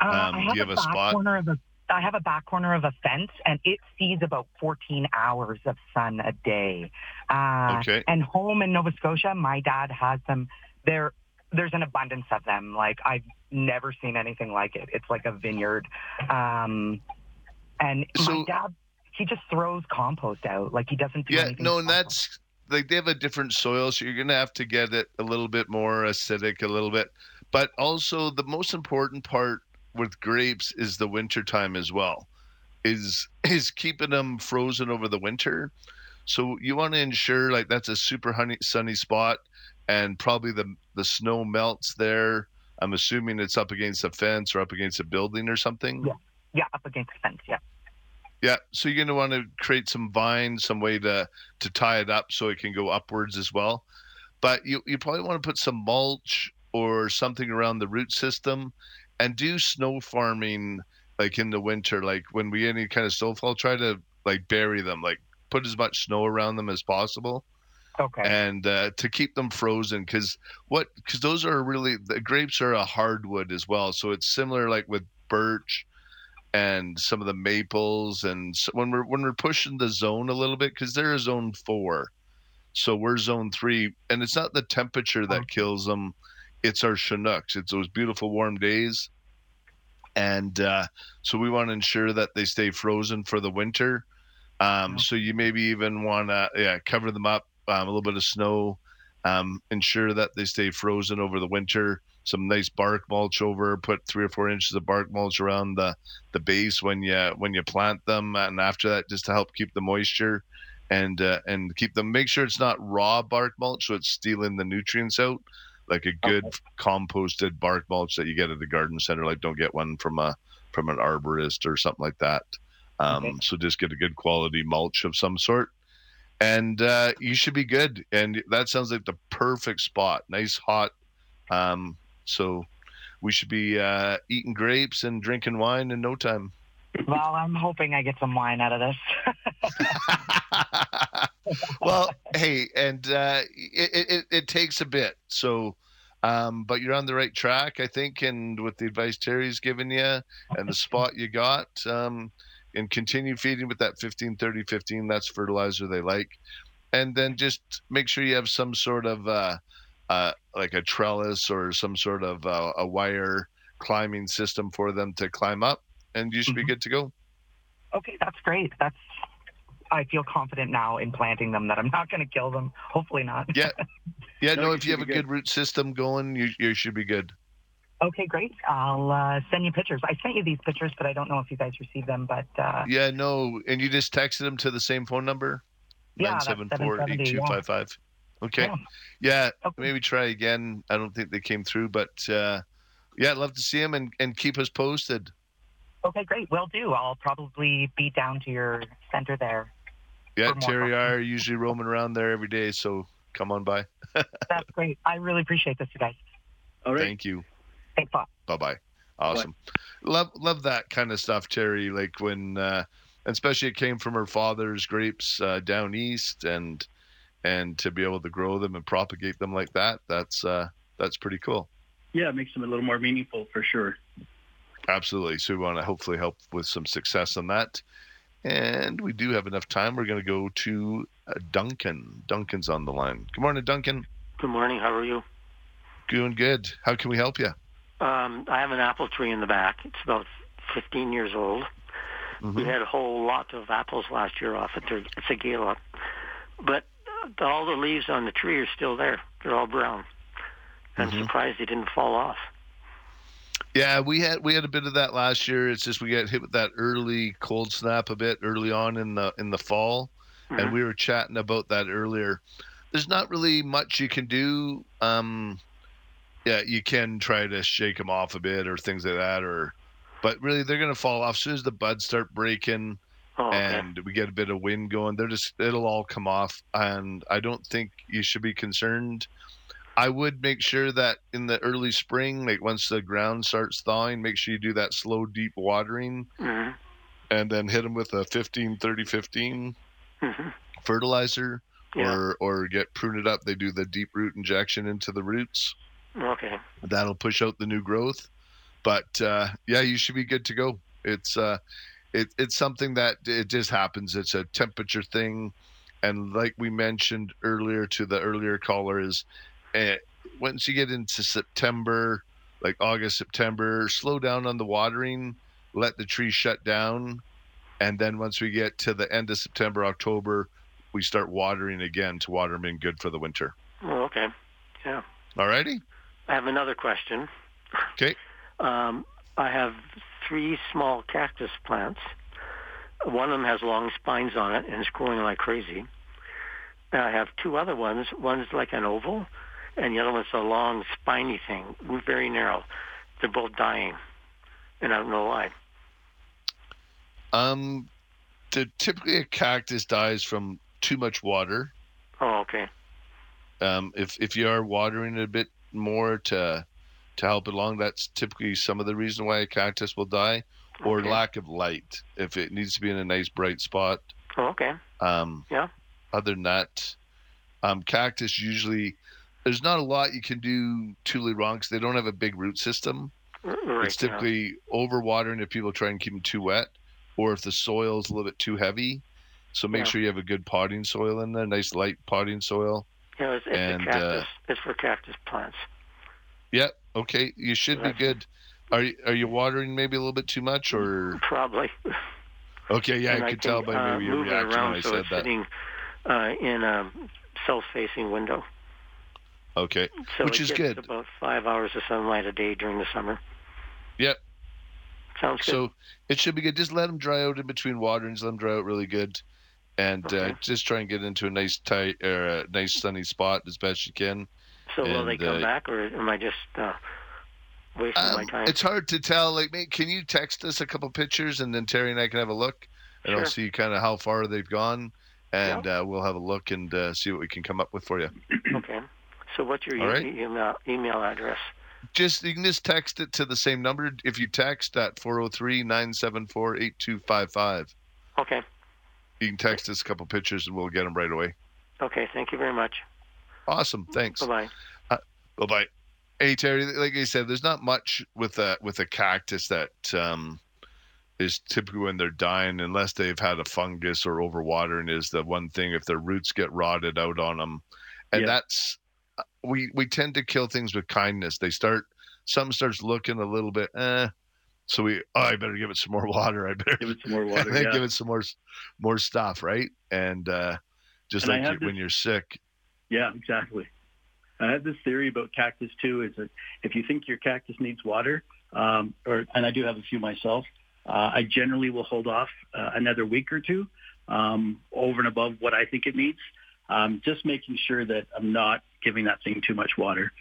uh, um, do you have a, a spot? Corner of the I have a back corner of a fence, and it sees about 14 hours of sun a day. Uh, okay. And home in Nova Scotia, my dad has them. There, there's an abundance of them. Like I've never seen anything like it. It's like a vineyard. Um, and so, my dad, he just throws compost out. Like he doesn't do yeah, anything. no, and that's like they have a different soil, so you're gonna have to get it a little bit more acidic, a little bit. But also, the most important part with grapes is the winter time as well. Is is keeping them frozen over the winter. So you want to ensure like that's a super honey, sunny spot, and probably the the snow melts there. I'm assuming it's up against a fence or up against a building or something. Yeah, yeah, up against a fence. Yeah. Yeah, so you're going to want to create some vines, some way to to tie it up so it can go upwards as well. But you you probably want to put some mulch or something around the root system and do snow farming like in the winter like when we any kind of snowfall try to like bury them like put as much snow around them as possible okay and uh, to keep them frozen because what because those are really the grapes are a hardwood as well so it's similar like with birch and some of the maples and so when we're when we're pushing the zone a little bit because they're a zone four so we're zone three and it's not the temperature that oh. kills them it's our Chinooks. It's those beautiful warm days. And uh, so we want to ensure that they stay frozen for the winter. Um, so you maybe even want to yeah cover them up um, a little bit of snow, um, ensure that they stay frozen over the winter. Some nice bark mulch over. Put three or four inches of bark mulch around the the base when you when you plant them, and after that, just to help keep the moisture and uh, and keep them. Make sure it's not raw bark mulch, so it's stealing the nutrients out like a good okay. composted bark mulch that you get at the garden center. Like don't get one from a from an arborist or something like that. Um, okay. So just get a good quality mulch of some sort, and uh, you should be good. And that sounds like the perfect spot. Nice hot. Um, so we should be uh, eating grapes and drinking wine in no time. Well, I'm hoping I get some wine out of this. well, hey, and uh, it, it, it takes a bit. So, um, but you're on the right track, I think. And with the advice Terry's given you and the spot you got, um, and continue feeding with that 15, 30, 15, that's fertilizer they like. And then just make sure you have some sort of uh, uh, like a trellis or some sort of uh, a wire climbing system for them to climb up and you should mm-hmm. be good to go. Okay, that's great. That's I feel confident now in planting them that I'm not going to kill them. Hopefully not. Yeah, yeah. no, no if you have a good. good root system going, you you should be good. Okay, great. I'll uh, send you pictures. I sent you these pictures, but I don't know if you guys received them. But uh, yeah, no, and you just texted them to the same phone number. Yeah, nine seven four eight two five five. Okay. Yeah. yeah okay. Maybe try again. I don't think they came through, but uh, yeah, I'd love to see them and, and keep us posted. Okay, great. Will do. I'll probably be down to your center there. Yeah, Terry are usually roaming around there every day, so come on by. That's great. I really appreciate this, you guys. All right. Thank you. Thanks a lot. Bye bye. Awesome. Bye. Love love that kind of stuff, Terry. Like when, uh, especially it came from her father's grapes uh, down east, and and to be able to grow them and propagate them like that, that's uh, that's pretty cool. Yeah, it makes them a little more meaningful for sure. Absolutely. So we want to hopefully help with some success on that. And we do have enough time. We're going to go to uh, Duncan. Duncan's on the line. Good morning, Duncan. Good morning. How are you? Doing good. How can we help you? Um, I have an apple tree in the back. It's about 15 years old. Mm-hmm. We had a whole lot of apples last year off it. It's a gala. But all the leaves on the tree are still there. They're all brown. I'm mm-hmm. surprised they didn't fall off. Yeah, we had we had a bit of that last year. It's just we got hit with that early cold snap a bit early on in the in the fall, mm-hmm. and we were chatting about that earlier. There's not really much you can do. Um, yeah, you can try to shake them off a bit or things like that, or but really they're going to fall off as soon as the buds start breaking. Oh, okay. and we get a bit of wind going. They're just it'll all come off, and I don't think you should be concerned. I would make sure that in the early spring, like once the ground starts thawing, make sure you do that slow, deep watering mm-hmm. and then hit them with a 15, 30, 15 mm-hmm. fertilizer yeah. or, or get Prune It Up. They do the deep root injection into the roots. Okay. That'll push out the new growth. But uh, yeah, you should be good to go. It's, uh, it, it's something that it just happens. It's a temperature thing. And like we mentioned earlier to the earlier caller is and once you get into September, like August, September, slow down on the watering, let the tree shut down, and then once we get to the end of September, October, we start watering again to water them in good for the winter. Oh, okay. Yeah. All righty. I have another question. Okay. Um, I have three small cactus plants. One of them has long spines on it and it's growing like crazy. And I have two other ones. One's like an oval, and the other one's a long, spiny thing, very narrow. They're both dying, and I don't know why. Um, the, typically a cactus dies from too much water. Oh, okay. Um, if if you are watering it a bit more to to help it along, that's typically some of the reason why a cactus will die, or okay. lack of light. If it needs to be in a nice bright spot. Oh, okay. Um, yeah. Other than that, um, cactus usually there's not a lot you can do truly wrong because they don't have a big root system. Right, it's typically yeah. overwatering if people try and keep them too wet, or if the soil is a little bit too heavy. So make yeah. sure you have a good potting soil in there, nice light potting soil. Yeah, it's, it's and, cactus. Uh, it's for cactus plants. Yep. Okay. You should be good. Are you, are you watering maybe a little bit too much, or probably? Okay. Yeah, and I, I could tell by uh, maybe your reaction around, when I so said it's that. Sitting uh, in a south-facing window. Okay, so which is good. About five hours of sunlight a day during the summer. Yep. Sounds good. So it should be good. Just let them dry out in between waterings. Let them dry out really good, and uh, okay. uh, just try and get into a nice tight or a nice sunny spot as best you can. So and, will they come uh, back, or am I just uh, wasting um, my time? It's hard to tell. Like, mate, can you text us a couple pictures, and then Terry and I can have a look, and sure. I'll see kind of how far they've gone, and yep. uh, we'll have a look and uh, see what we can come up with for you. Okay. So what's your e- right. email email address? just you can just text it to the same number if you text at 403-974-8255 okay you can text us a couple pictures and we'll get them right away okay thank you very much awesome. Thanks. Bye-bye. Uh, bye-bye. Hey terry like i said there's not much with a with a cactus that um is typically when they're dying unless they've had a fungus or overwatering is the one thing. If their roots get rotted out on them and yeah. that's uh, we we tend to kill things with kindness. They start something starts looking a little bit eh. So we oh i better give it some more water. I better give it some more water yeah. give it some more more stuff right? And uh just and like you, when you're sick yeah exactly i have this theory about cactus too is that if you think your cactus needs water um or and i do have a few myself uh, I generally will hold off uh, another week or two um, over and above what I think it needs, um, just making sure that I'm not giving that thing too much water.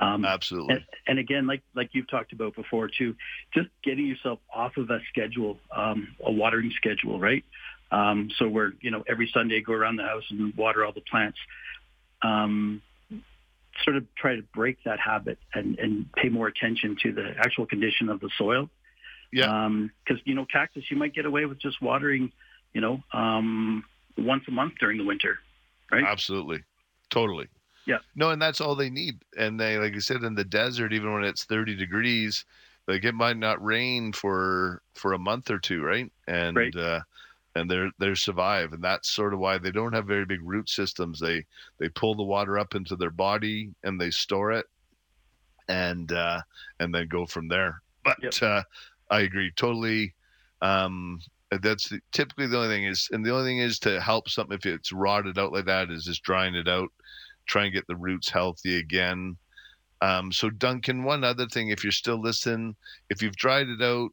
Um, Absolutely. And, and, again, like like you've talked about before too, just getting yourself off of a schedule, um, a watering schedule, right? Um, so we're you know every Sunday go around the house and water all the plants. Um, sort of try to break that habit and, and pay more attention to the actual condition of the soil yeah. Because um, you know, cactus, you might get away with just watering, you know, um, once a month during the winter, right? Absolutely, totally. Yeah. No, and that's all they need. And they, like you said, in the desert, even when it's 30 degrees, like it might not rain for for a month or two, right? And right. uh, and they're they're survive, and that's sort of why they don't have very big root systems. They they pull the water up into their body and they store it, and uh, and then go from there. But yep. uh, I agree totally. Um, that's the, typically the only thing is, and the only thing is to help something if it's rotted out like that is just drying it out, try and get the roots healthy again. Um, so Duncan, one other thing, if you're still listening, if you've dried it out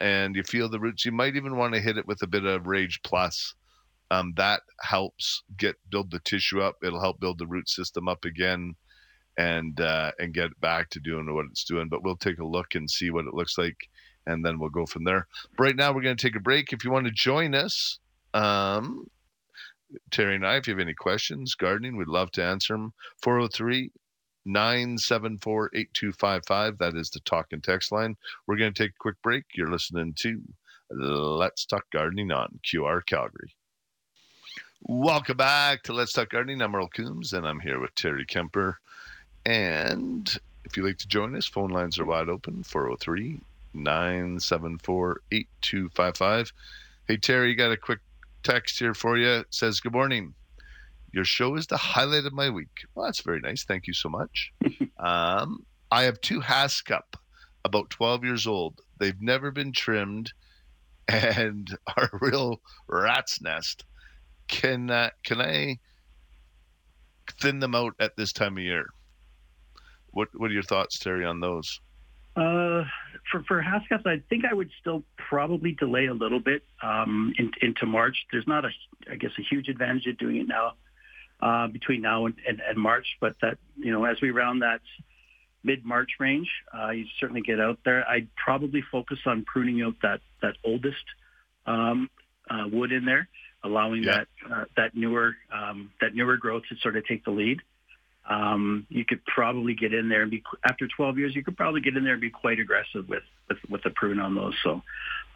and you feel the roots, you might even want to hit it with a bit of Rage Plus. Um, that helps get build the tissue up. It'll help build the root system up again, and uh, and get back to doing what it's doing. But we'll take a look and see what it looks like and then we'll go from there. But right now, we're going to take a break. If you want to join us, um, Terry and I, if you have any questions, gardening, we'd love to answer them. 403 974 8255. That is the talk and text line. We're going to take a quick break. You're listening to Let's Talk Gardening on QR Calgary. Welcome back to Let's Talk Gardening. I'm Earl Coombs, and I'm here with Terry Kemper. And if you'd like to join us, phone lines are wide open 403 974 8255. Hey, Terry, got a quick text here for you. It says, Good morning. Your show is the highlight of my week. Well, that's very nice. Thank you so much. um, I have two Haskap, about 12 years old. They've never been trimmed and are a real rat's nest. Can uh, can I thin them out at this time of year? What What are your thoughts, Terry, on those? Uh, for for Haskaps, I think I would still probably delay a little bit um, in, into March. There's not a, I guess, a huge advantage of doing it now uh, between now and, and, and, March, but that you know, as we round that mid-March range, uh, you certainly get out there. I'd probably focus on pruning out that that oldest um, uh, wood in there, allowing yeah. that uh, that newer um, that newer growth to sort of take the lead um, you could probably get in there and be after 12 years. You could probably get in there and be quite aggressive with with, with the prune on those. So,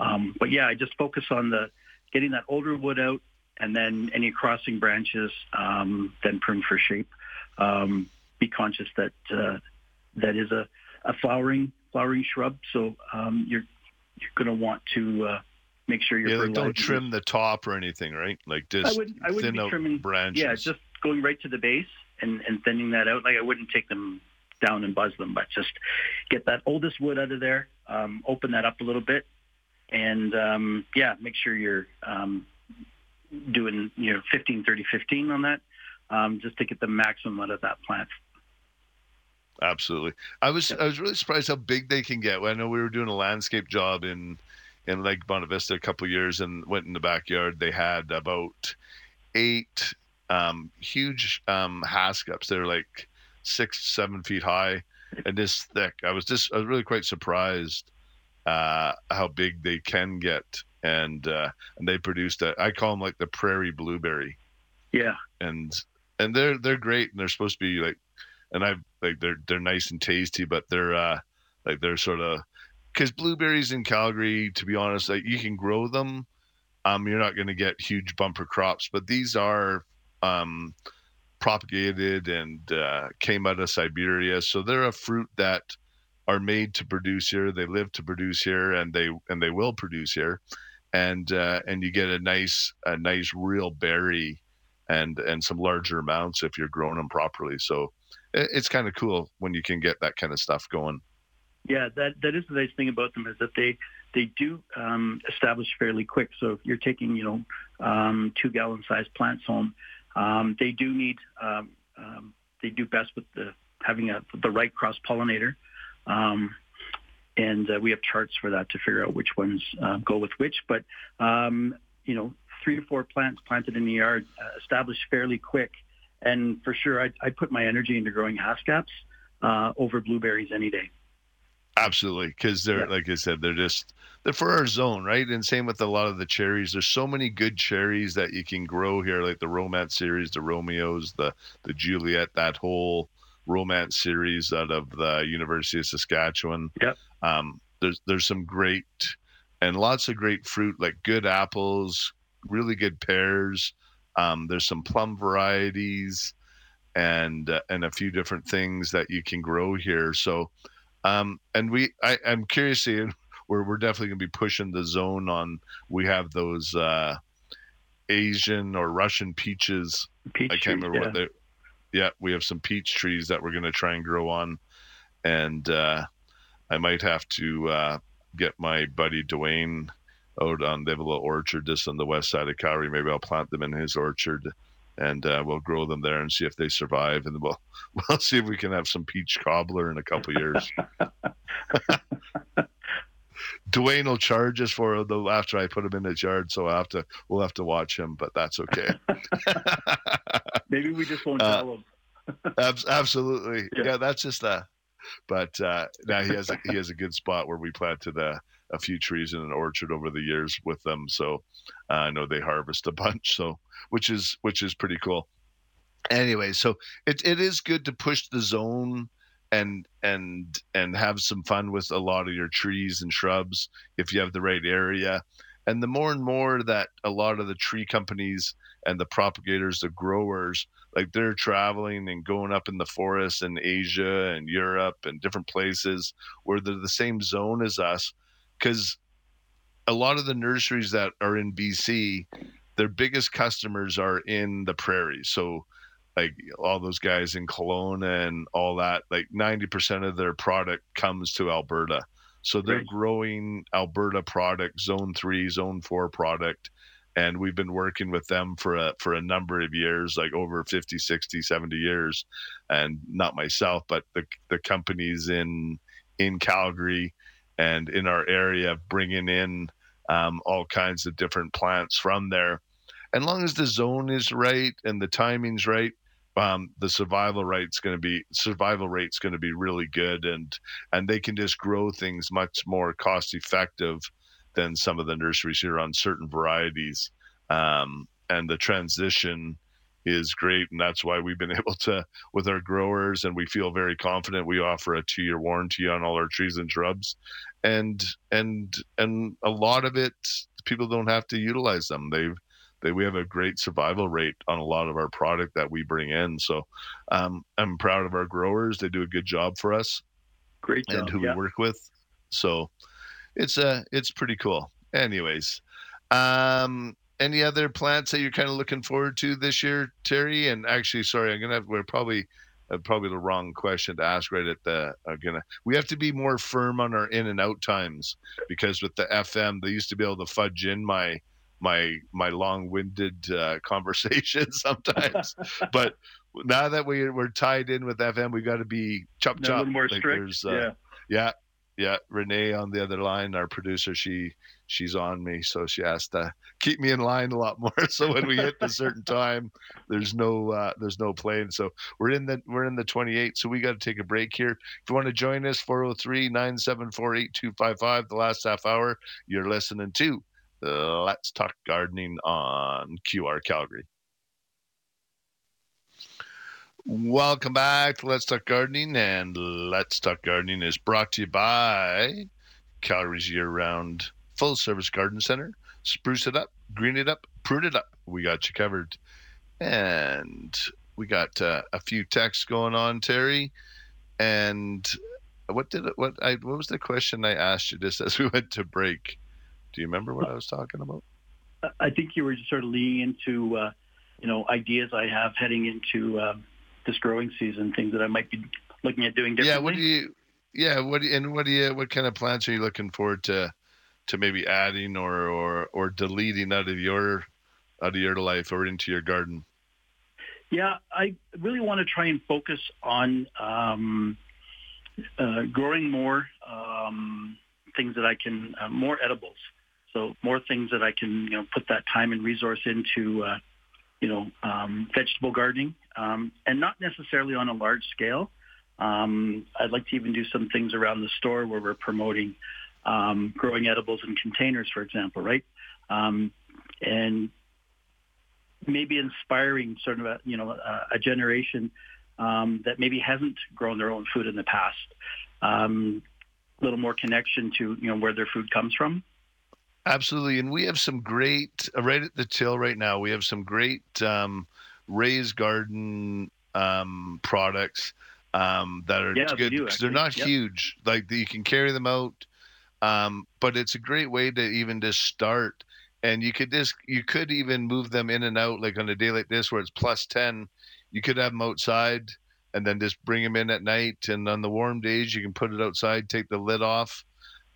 um, but yeah, I just focus on the getting that older wood out, and then any crossing branches, um, then prune for shape. Um, be conscious that uh, that is a, a flowering flowering shrub, so um, you're you're going to want to uh, make sure you're. Yeah, like don't trim the top or anything, right? Like just I would I would be trimming branches. Yeah, just going right to the base and, and thinning that out. Like I wouldn't take them down and buzz them, but just get that oldest wood out of there, um, open that up a little bit, and um, yeah, make sure you're um, doing you know 15, 30, 15 on that, um, just to get the maximum out of that plant. Absolutely, I was I was really surprised how big they can get. I know we were doing a landscape job in in Lake Bonavista a couple years and went in the backyard. They had about eight um, huge um, Haskaps. They're like six, seven feet high and this thick. I was just, I was really quite surprised uh, how big they can get. And uh, and they produced a, I call them like the prairie blueberry. Yeah. And and they're they're great, and they're supposed to be like and I like they're they're nice and tasty, but they're uh, like they're sort of because blueberries in Calgary, to be honest, like you can grow them. Um, you're not going to get huge bumper crops, but these are um, propagated and uh, came out of Siberia, so they're a fruit that are made to produce here. They live to produce here, and they and they will produce here, and uh, and you get a nice a nice real berry, and and some larger amounts if you're growing them properly. So it, it's kind of cool when you can get that kind of stuff going. Yeah, that that is the nice thing about them is that they they do um, establish fairly quick. So if you're taking you know um, two gallon size plants home, um, they do need um, um, they do best with the having a, the right cross pollinator. Um, and uh, we have charts for that to figure out which ones uh, go with which. But you know, three or four plants planted in the yard uh, establish fairly quick. And for sure, I'd, I'd put my energy into growing Haskaps uh, over blueberries any day. Absolutely, because they're yeah. like I said, they're just they're for our zone, right? And same with a lot of the cherries. There's so many good cherries that you can grow here, like the Romance series, the Romeos, the the Juliet, that whole Romance series out of the University of Saskatchewan. Yep. Um, there's there's some great and lots of great fruit, like good apples, really good pears. Um, there's some plum varieties and uh, and a few different things that you can grow here. So um, and we, I, am curious, we're, we're definitely going to be pushing the zone on. We have those uh, Asian or Russian peaches. Peach I can't remember yeah. what they. Yeah, we have some peach trees that we're going to try and grow on, and uh, I might have to uh, get my buddy Dwayne out on. They have a little orchard just on the west side of Calgary. Maybe I'll plant them in his orchard and uh, we'll grow them there and see if they survive, and we'll we'll see if we can have some peach cobbler in a couple years. Dwayne will charge us for the after I put him in his yard, so I have to we'll have to watch him, but that's okay. Maybe we just won't uh, tell him. ab- absolutely, yeah. yeah. That's just that. But uh, now he has a, he has a good spot where we planted a, a few trees in an orchard over the years with them. So uh, I know they harvest a bunch. So which is which is pretty cool. Anyway, so it it is good to push the zone and and and have some fun with a lot of your trees and shrubs if you have the right area. And the more and more that a lot of the tree companies and the propagators, the growers, like they're traveling and going up in the forest in Asia and Europe and different places where they're the same zone as us, because a lot of the nurseries that are in BC, their biggest customers are in the prairies. So like all those guys in Kelowna and all that, like 90% of their product comes to Alberta. So they're right. growing Alberta product, zone three, zone four product. And we've been working with them for a for a number of years, like over 50, 60, 70 years. And not myself, but the the companies in in Calgary and in our area bringing in um, all kinds of different plants from there. And long as the zone is right and the timing's right, um, the survival rate's going to be survival rate's going to be really good, and and they can just grow things much more cost effective than some of the nurseries here on certain varieties. Um, and the transition is great and that's why we've been able to with our growers and we feel very confident we offer a two year warranty on all our trees and shrubs and and and a lot of it people don't have to utilize them they've they, we have a great survival rate on a lot of our product that we bring in so um, i'm proud of our growers they do a good job for us great job, and who yeah. we work with so it's uh it's pretty cool anyways um any other plants that you're kind of looking forward to this year, Terry? And actually, sorry, I'm gonna have, we're probably uh, probably the wrong question to ask right at the I'm gonna we have to be more firm on our in and out times because with the FM they used to be able to fudge in my my my long-winded uh, conversation sometimes, but now that we we're tied in with FM, we got to be chop chop. more like strict. Uh, yeah. Yeah, yeah. Renee on the other line, our producer, she she's on me, so she has to keep me in line a lot more. So when we hit a certain time, there's no uh, there's no plane. So we're in the we're in the 28. So we got to take a break here. If you want to join us, 403-974-8255, the last half hour. You're listening to Let's Talk Gardening on QR Calgary. Welcome back to Let's Talk Gardening, and Let's Talk Gardening is brought to you by Calgary's year-round full-service garden center. Spruce it up, green it up, prune it up. We got you covered, and we got uh, a few texts going on, Terry. And what did it, what I what was the question I asked you just as we went to break? Do you remember what I was talking about? I think you were just sort of leaning into, uh, you know, ideas I have heading into um, this growing season, things that I might be looking at doing differently. Yeah. What do you? Yeah. What do you, and what do you? What kind of plants are you looking forward to? To maybe adding or or or deleting out of your out of your life or into your garden. Yeah, I really want to try and focus on um, uh, growing more um, things that I can, uh, more edibles. So more things that I can, you know, put that time and resource into, uh, you know, um, vegetable gardening, um, and not necessarily on a large scale. Um, I'd like to even do some things around the store where we're promoting um, growing edibles in containers, for example, right? Um, and maybe inspiring sort of a, you know, a, a generation um, that maybe hasn't grown their own food in the past. Um, a little more connection to you know where their food comes from. Absolutely, and we have some great uh, right at the till right now. We have some great um, raised garden um, products um, that are yeah, good. Do, they're not yep. huge, like you can carry them out, um, but it's a great way to even just start. And you could just you could even move them in and out, like on a day like this where it's plus ten. You could have them outside and then just bring them in at night. And on the warm days, you can put it outside, take the lid off,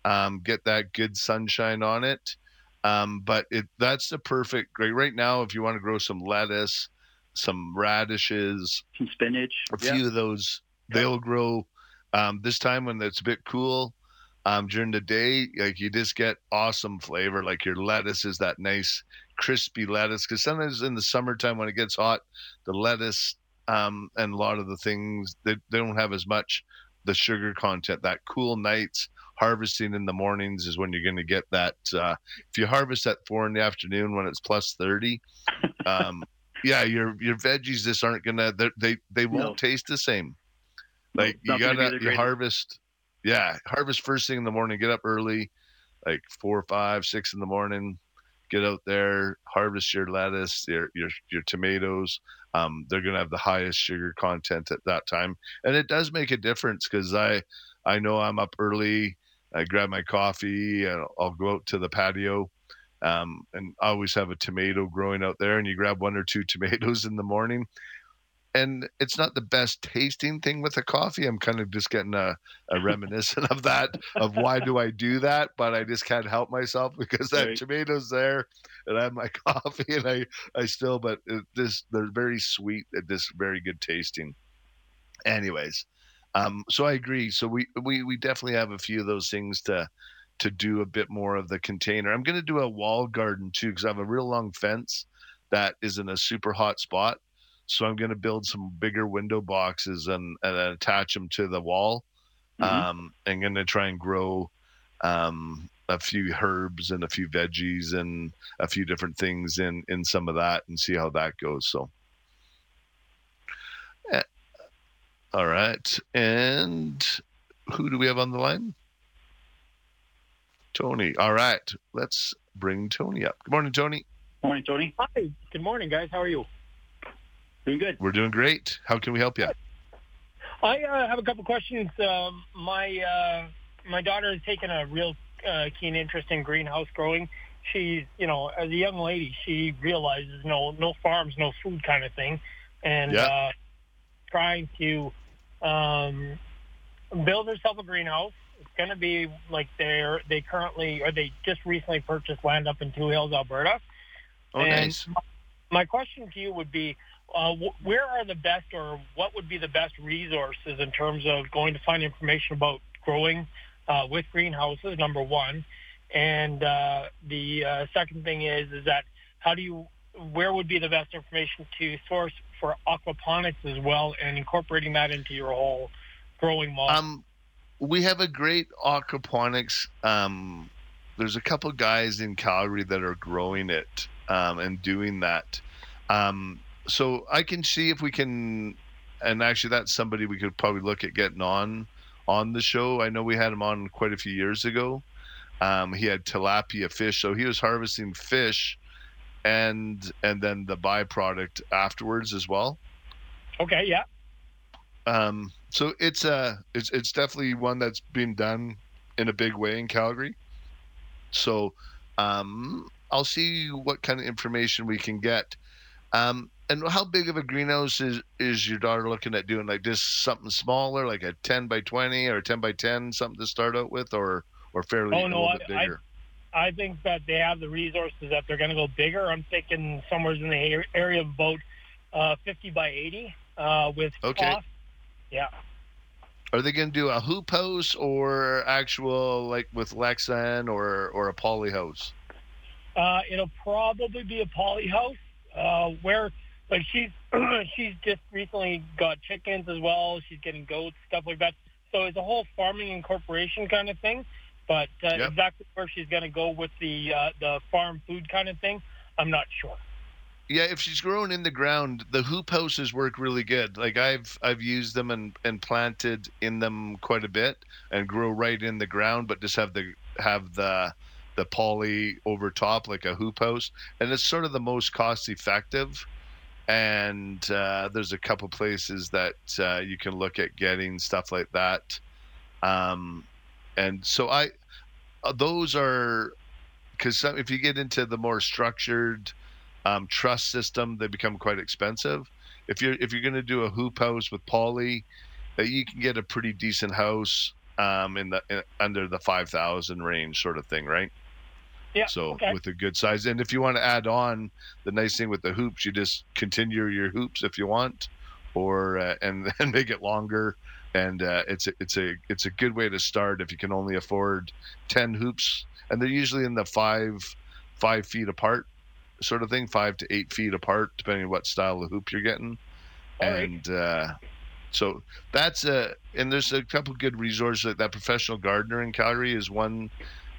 um, get that good sunshine on it. Um, but it that's the perfect great right now if you want to grow some lettuce, some radishes, some spinach, a yeah. few of those. They'll grow um, this time when it's a bit cool. Um, during the day, like you just get awesome flavor. Like your lettuce is that nice crispy lettuce. Because sometimes in the summertime when it gets hot, the lettuce um, and a lot of the things they, they don't have as much the sugar content. That cool nights harvesting in the mornings is when you're going to get that. Uh, if you harvest at four in the afternoon when it's plus thirty, um, yeah, your your veggies just aren't gonna they they, they won't No. taste the same. Like Not you gotta you harvest, yeah, harvest first thing in the morning. Get up early, like four, five, six in the morning. Get out there, harvest your lettuce, your your your tomatoes. Um, they're gonna have the highest sugar content at that time, and it does make a difference because I I know I'm up early. I grab my coffee and I'll go out to the patio. Um, and I always have a tomato growing out there, and you grab one or two tomatoes in the morning. And it's not the best tasting thing with a coffee. I'm kind of just getting a, a reminiscent of that, of why do I do that? But I just can't help myself because that Right. tomato's there and I have my coffee and I, I still, but it just, they're very sweet and just very good tasting. Anyways, um, so I agree. So we, we, we definitely have a few of those things to, to do a bit more of the container. I'm going to do a wall garden too because I have a real long fence that is in a super hot spot. So I'm going to build some bigger window boxes and, and attach them to the wall. Mhm. Um, I'm going to try and grow um, a few herbs and a few veggies and a few different things in in some of that and see how that goes. So. Eh, All right. And who do we have on the line? Tony. All right. Let's bring Tony up. Good morning, Tony. Morning, Tony. Hi. Good morning, guys. How are you? Doing good. We're doing great. How can we help you? I uh, have a couple questions. Um, my uh, my daughter has taken a real uh, keen interest in greenhouse growing. She's, you know, as a young lady, she realizes no no farms, no food kind of thing, and Yeah. uh, trying to um, build herself a greenhouse. It's going to be like they're they currently or they just recently purchased land up in Two Hills, Alberta. Oh, And nice. My question to you would be, uh, wh- where are the best, or what would be the best resources in terms of going to find information about growing uh, with greenhouses? Number one, and uh, the uh, second thing is, is that how do you, where would be the best information to source for aquaponics as well, and incorporating that into your whole growing model? Um, we have a great aquaponics. Um, there's a couple guys in Calgary that are growing it um, and doing that. Um, so I can see if we can and actually, that's somebody we could probably look at getting on on the show. I know we had him on quite a few years ago. Um, he had tilapia fish, so he was harvesting fish, and and then the byproduct afterwards as well. Okay, yeah. Um, so it's a uh, it's it's definitely one that's been done in a big way in Calgary. So um, I'll see what kind of information we can get. Um, and how big of a greenhouse is is your daughter looking at doing? Like just something smaller, like a ten by twenty or ten by ten, something to start out with, or or fairly oh, no, a little I, bit bigger. I, I think that they have the resources that they're going to go bigger. I'm thinking somewhere in the area of about uh, 50 by 80 uh, with okay. Cost. Yeah. Are they going to do a hoop house or actual like with Lexan or or a poly house? Uh, it'll probably be a poly house uh, where like she's she's just recently got chickens as well. She's getting goats, stuff like that. So it's a whole farming incorporation kind of thing. But uh, yep. exactly where she's going to go with the uh, the farm food kind of thing, I'm not sure. Yeah, if she's growing in the ground, the hoop houses work really good. Like I've I've used them and, and planted in them quite a bit and grow right in the ground, but just have the have the the poly over top like a hoop house, and it's sort of the most cost effective and uh, there's a couple places that uh, you can look at getting stuff like that. Um, and so I, uh, those are because if you get into the more structured um, truss system, they become quite expensive. If you're if you're going to do a hoop house with poly, that uh, you can get a pretty decent house um, in the in, under the five thousand range, sort of thing, right? Yeah. So okay. with a good size, and if you want to add on the nice thing with the hoops, you just continue your hoops if you want, or uh, and then make it longer. And uh, it's a, it's a it's a good way to start if you can only afford ten hoops, and they're usually in the five five feet apart sort of thing, five to eight feet apart, depending on what style of hoop you're getting. All and right. uh, so that's a and there's a couple good resources. Like that professional gardener in Calgary is one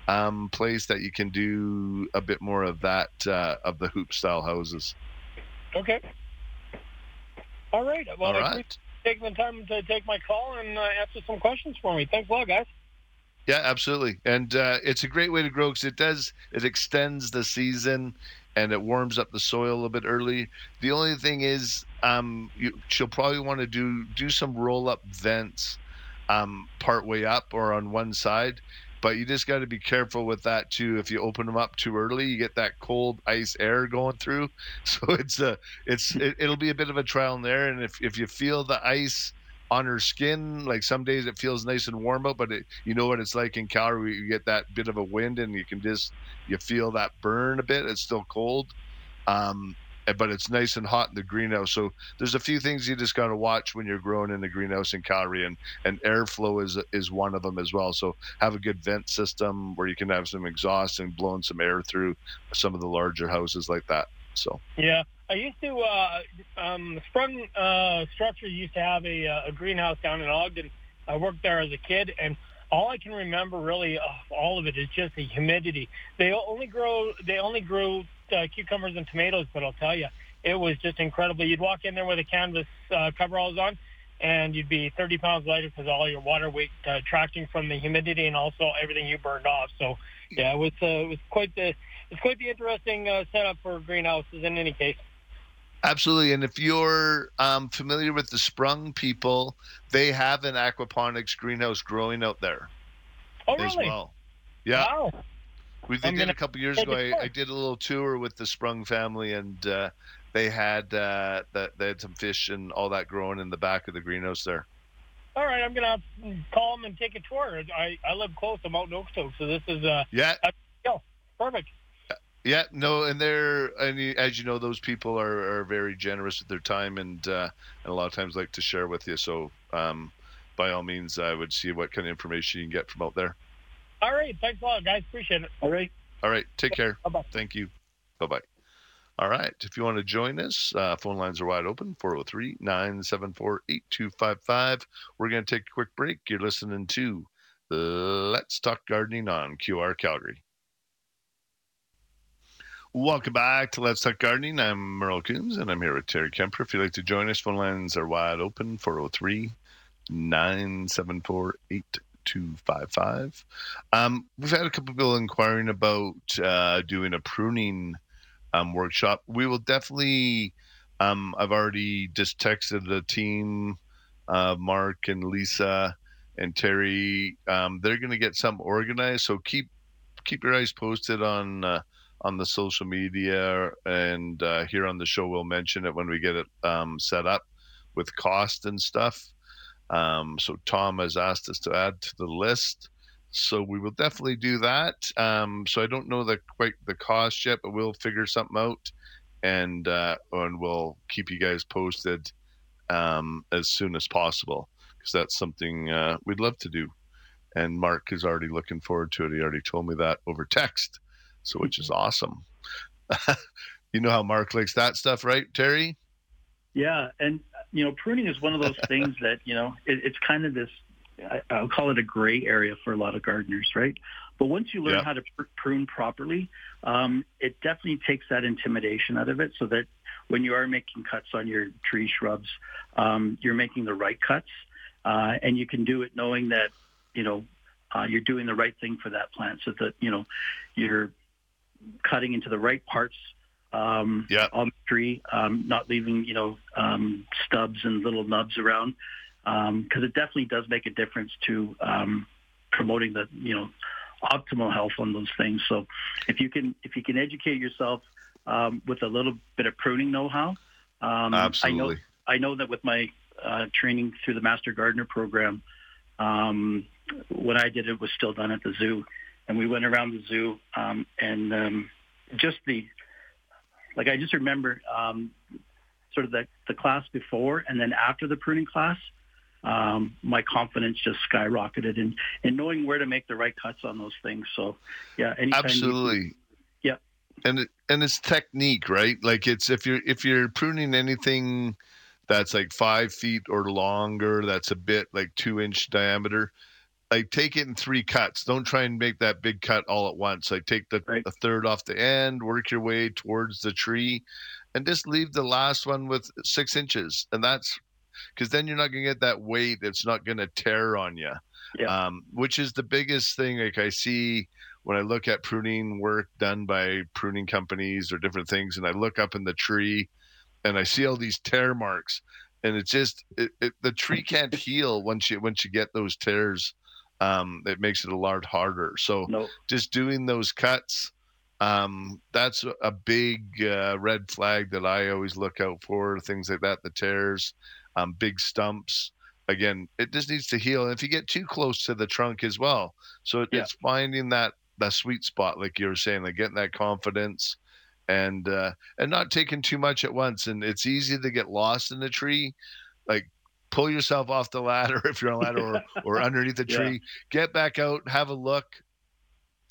um, place that you can do a bit more of that uh, of the hoop style houses. Okay. All right. Well, All right. Taking the time to take my call and uh, answer some questions for me. Thanks a lot, guys. Yeah, absolutely, and uh, it's a great way to grow because it does it extends the season and it warms up the soil a little bit early. The only thing is, um, you, she'll probably want to do do some roll up vents, um, part way up or on one side but you just got to be careful with that too. If you open them up too early, you get that cold ice air going through. So it's a it's it, it'll be a bit of a trial and there. And if if you feel the ice on her skin, like some days it feels nice and warm out, but it, you know what it's like in Calgary. You get that bit of a wind and you can just you feel that burn a bit. It's still cold. Um, but it's nice and hot in the greenhouse. So there's a few things you just got to watch when you're growing in the greenhouse in Calgary, and and airflow is is one of them as well. So have a good vent system where you can have some exhaust and blowing some air through some of the larger houses like that. So yeah. I used to, uh, um, Sprung uh, Structure used to have a, uh, a greenhouse down in Ogden. I worked there as a kid, and all I can remember really, uh, all of it is just the humidity. They only grow, they only grew uh, cucumbers and tomatoes, but I'll tell you, it was just incredible. You'd walk in there with a canvas uh, coveralls on, and you'd be 30 pounds lighter because all your water weight uh, tracking from the humidity and also everything you burned off. So, yeah, it was uh, it was quite the it's quite the interesting uh, setup for greenhouses. In any case. Absolutely. And if you're um, familiar with the Sprung people, they have an aquaponics greenhouse growing out there oh, as really? well. Yeah. Wow. We did a couple years ago. I, I, did a little tour with the Sprung family, and uh, they had uh, that they had some fish and all that growing in the back of the greenhouse there. All right, I'm gonna call them and take a tour. I, I live close to Mountain Okotoks, so this is uh yeah, a, perfect. Yeah, no, and they're and as you know, those people are, are very generous with their time and uh, and a lot of times like to share with you. So um, by all means, I would see what kind of information you can get from out there. All right. Thanks a lot, guys. Appreciate it. All right. All right. Take care. Bye-bye. Thank you. Bye bye. All right. If you want to join us, uh, phone lines are wide open 403 974 8255. We're going to take a quick break. You're listening to Let's Talk Gardening on QR Calgary. Welcome back to Let's Talk Gardening. I'm Merle Coombs and I'm here with Terry Kemper. If you'd like to join us, phone lines are wide open 403 974 8255. Um, we've had a couple people inquiring about uh, doing a pruning um, workshop. We will definitely, um, I've already just texted the team, uh, Mark and Lisa and Terry. Um, they're going to get some organized. So keep keep your eyes posted on uh, on the social media and uh, here on the show. We'll mention it when we get it um, set up with cost and stuff. Um, so Tom has asked us to add to the list. So we will definitely do that. Um, so I don't know the quite the cost yet, but we'll figure something out, and uh, and we'll keep you guys posted um, as soon as possible because that's something uh, we'd love to do. And Mark is already looking forward to it. He already told me that over text, so which is awesome. you know how Mark likes that stuff, right, Terry? Yeah, and you know, pruning is one of those things that you know it, it's kind of this. I, I'll call it a gray area for a lot of gardeners, right? But once you learn yeah. how to pr- prune properly, um, it definitely takes that intimidation out of it, so that when you are making cuts on your tree shrubs, um, you're making the right cuts, uh, and you can do it knowing that you know uh, you're doing the right thing for that plant, so that you know you're cutting into the right parts um, yeah. on the tree, um, not leaving you know um, stubs and little nubs around, because um, it definitely does make a difference to um, promoting the you know optimal health on those things. So if you can if you can educate yourself um, with a little bit of pruning know-how, absolutely. I know I know that with my uh, training through the Master Gardener program, when I did it was still done at the zoo, and we went around the zoo and just the like I just remember um, sort of the, the class before and then after the pruning class, um, my confidence just skyrocketed and in knowing where to make the right cuts on those things. So, yeah, absolutely. You, yeah, and it, and it's technique, right? Like it's if you're if you're pruning anything that's like five feet or longer, that's a bit like two inch diameter like take it in three cuts. Don't try and make that big cut all at once. Like take the right. a third off the end, work your way towards the tree, and just leave the last one with six inches. And that's because then you're not gonna get that weight. It's not gonna tear on you. Yeah. Um, which is the biggest thing. Like I see when I look at pruning work done by pruning companies or different things, and I look up in the tree, and I see all these tear marks, and it's just it, it, the tree can't heal once you once you get those tears um, it makes it a lot harder. So nope. just doing those cuts, um, that's a big uh, red flag that I always look out for. Things like that, the tears, um, big stumps. Again, it just needs to heal. And if you get too close to the trunk as well, so it, yeah. it's finding that that sweet spot, like you were saying, like getting that confidence and uh, and not taking too much at once. And it's easy to get lost in the tree. Like pull yourself off the ladder if you're on a ladder or, or underneath the tree. Yeah. Get back out, have a look.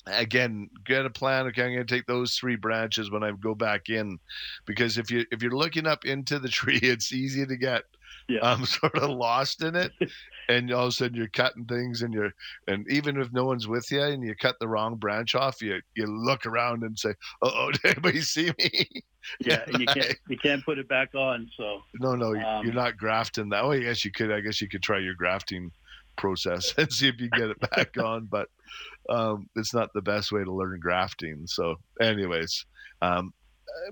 Again, get a plan. Okay, I'm going to take those three branches when I go back in, because if you if you're looking up into the tree, it's easy to get yeah. um, sort of lost in it, and all of a sudden you're cutting things, and you're and even if no one's with you, and you cut the wrong branch off, you you look around and say, "Oh, did anybody see me?" Yeah, and you can't you can't put it back on. So no, no, um, you're not grafting that. Oh, I guess you could. I guess you could try your grafting process and see if you get it back on, but um, it's not the best way to learn grafting. So, anyways, um,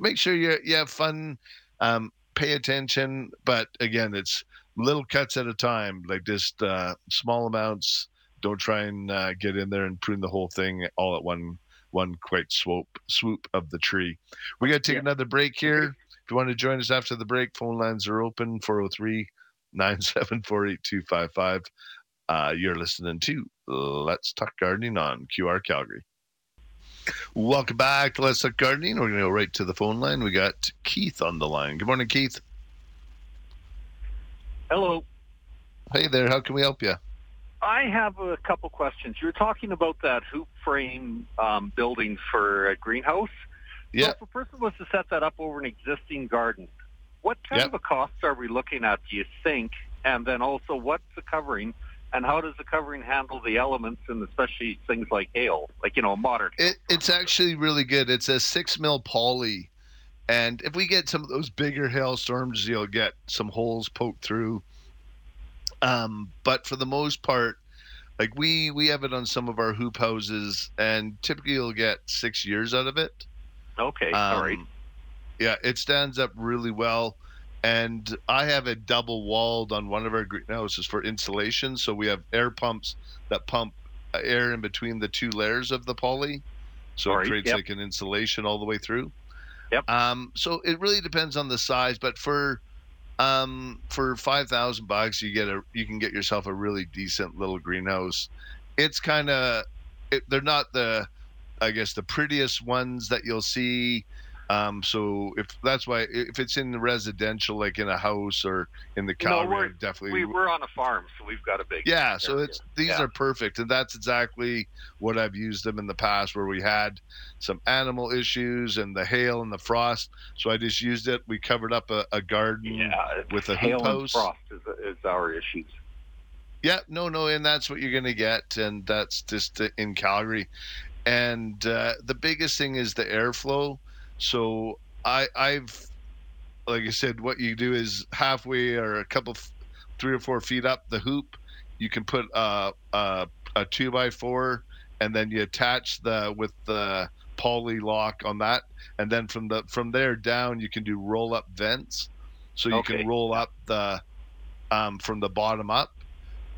make sure you you have fun. Um, pay attention, but again, it's little cuts at a time, like just uh, small amounts. Don't try and uh, get in there and prune the whole thing all at one one quick swoop swoop of the tree. We got to take yeah. another break here. If you want to join us after the break, phone lines are open 403 974 8255. Uh, you're listening to Let's Talk Gardening on QR Calgary. Welcome back to Let's Talk Gardening. We're going to go right to the phone line. We got Keith on the line. Good morning, Keith. Hello. Hey there. How can we help you? I have a couple questions. You were talking about that hoop frame um, building for a greenhouse. Yeah. So if a person was to set that up over an existing garden, what kind yep. of a cost are we looking at, do you think? And then also, what's the covering? And how does the covering handle the elements and especially things like hail, like you know, a modern? It, it's actually really good. It's a six mil poly, and if we get some of those bigger hailstorms, you'll get some holes poked through. Um, but for the most part, like we we have it on some of our hoop houses, and typically you'll get six years out of it. Okay, um, all right. Yeah, it stands up really well and I have it double walled on one of our greenhouses for insulation. So we have air pumps that pump air in between the two layers of the poly, so Sorry, it creates yep. like an insulation all the way through. Yep. Um, so it really depends on the size, but for um, for five thousand bucks, you get a you can get yourself a really decent little greenhouse. It's kind of it, they're not the I guess the prettiest ones that you'll see um, so if that's why if it's in the residential, like in a house or in the Calgary, no, we're, definitely we, we're on a farm, so we've got a big yeah. So it's these yeah. are perfect, and that's exactly what I've used them in the past, where we had some animal issues and the hail and the frost. So I just used it. We covered up a, a garden yeah, with a hail hoop house. frost is, is our issues. Yeah, no, no, and that's what you're going to get, and that's just in Calgary. And uh, the biggest thing is the airflow so I, I've, like I said, what you do is halfway or a couple, three or four feet up the hoop, you can put a, a, a two by four, and then you attach the with the poly lock on that, and then from the from there down you can do roll up vents, so you okay. can roll up the um, from the bottom up,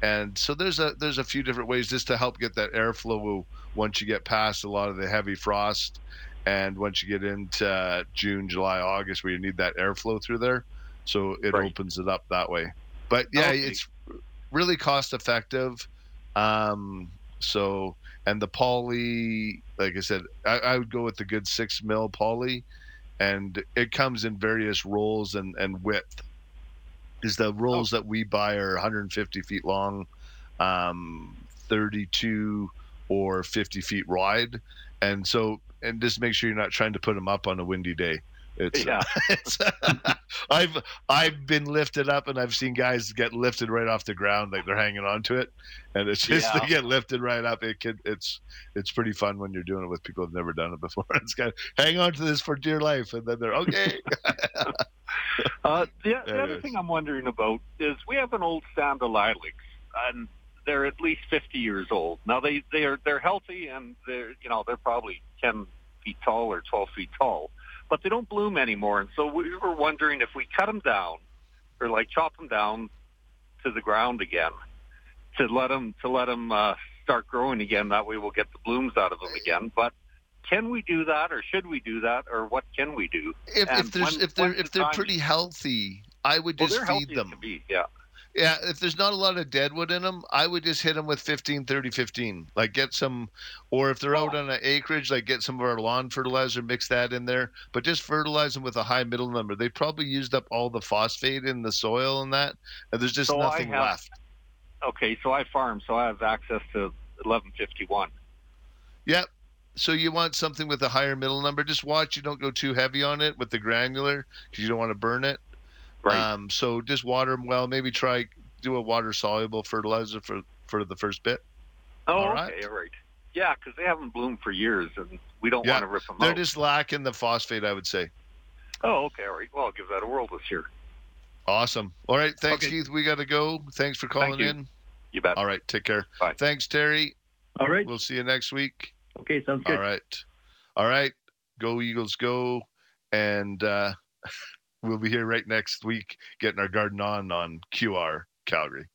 and so there's a there's a few different ways just to help get that airflow once you get past a lot of the heavy frost and once you get into uh, June, July, August, where you need that airflow through there, so it right. opens it up that way. But yeah, okay. it's really cost effective. Um, so and the poly, like I said, I, I, would go with the good six mil poly, and it comes in various rolls and and width. Is the rolls oh. that we buy are 150 feet long, um, 32 or 50 feet wide, and so and just make sure you're not trying to put them up on a windy day. It's, yeah. it's, I've I've been lifted up and I've seen guys get lifted right off the ground like they're hanging on to it, and it's just yeah. they get lifted right up. It can it's it's pretty fun when you're doing it with people who've never done it before. It's kind of hang on to this for dear life, and then they're okay. uh, the, the other thing I'm wondering about is we have an old stand of lilacs, and they're at least 50 years old. Now they they are they're healthy and they're you know they're probably 10 feet tall or 12 feet tall, but they don't bloom anymore. And so we were wondering if we cut them down or like chop them down to the ground again to let them to let them uh, start growing again. That way we'll get the blooms out of them again. But can we do that, or should we do that, or what can we do? If, if, when, if they're if they're pretty healthy, I would just well, feed them. Be, yeah. Yeah, if there's not a lot of deadwood in them, I would just hit them with 15, 30, 15. Like get some, or if they're out oh. on an acreage, like get some of our lawn fertilizer, mix that in there, but just fertilize them with a high middle number. They probably used up all the phosphate in the soil and that, and there's just so nothing have, left. Okay, so I farm, so I have access to 1151. Yep. So you want something with a higher middle number. Just watch you don't go too heavy on it with the granular because you don't want to burn it. Right. Um, so just water them well. Maybe try do a water soluble fertilizer for for the first bit. Oh, all right. okay, all right. Yeah, because they haven't bloomed for years, and we don't yeah, want to rip them they're out. Just lacking the phosphate, I would say. Oh, okay, all right. Well, I'll give that a whirl this year. Awesome. All right, thanks, okay. Keith. We got to go. Thanks for calling Thank you. in. You bet. All right, take care. Bye. Thanks, Terry. All right. We'll see you next week. Okay, sounds good. All right. All right. Go Eagles, go. And uh, we'll be here right next week getting our garden on on QR Calgary.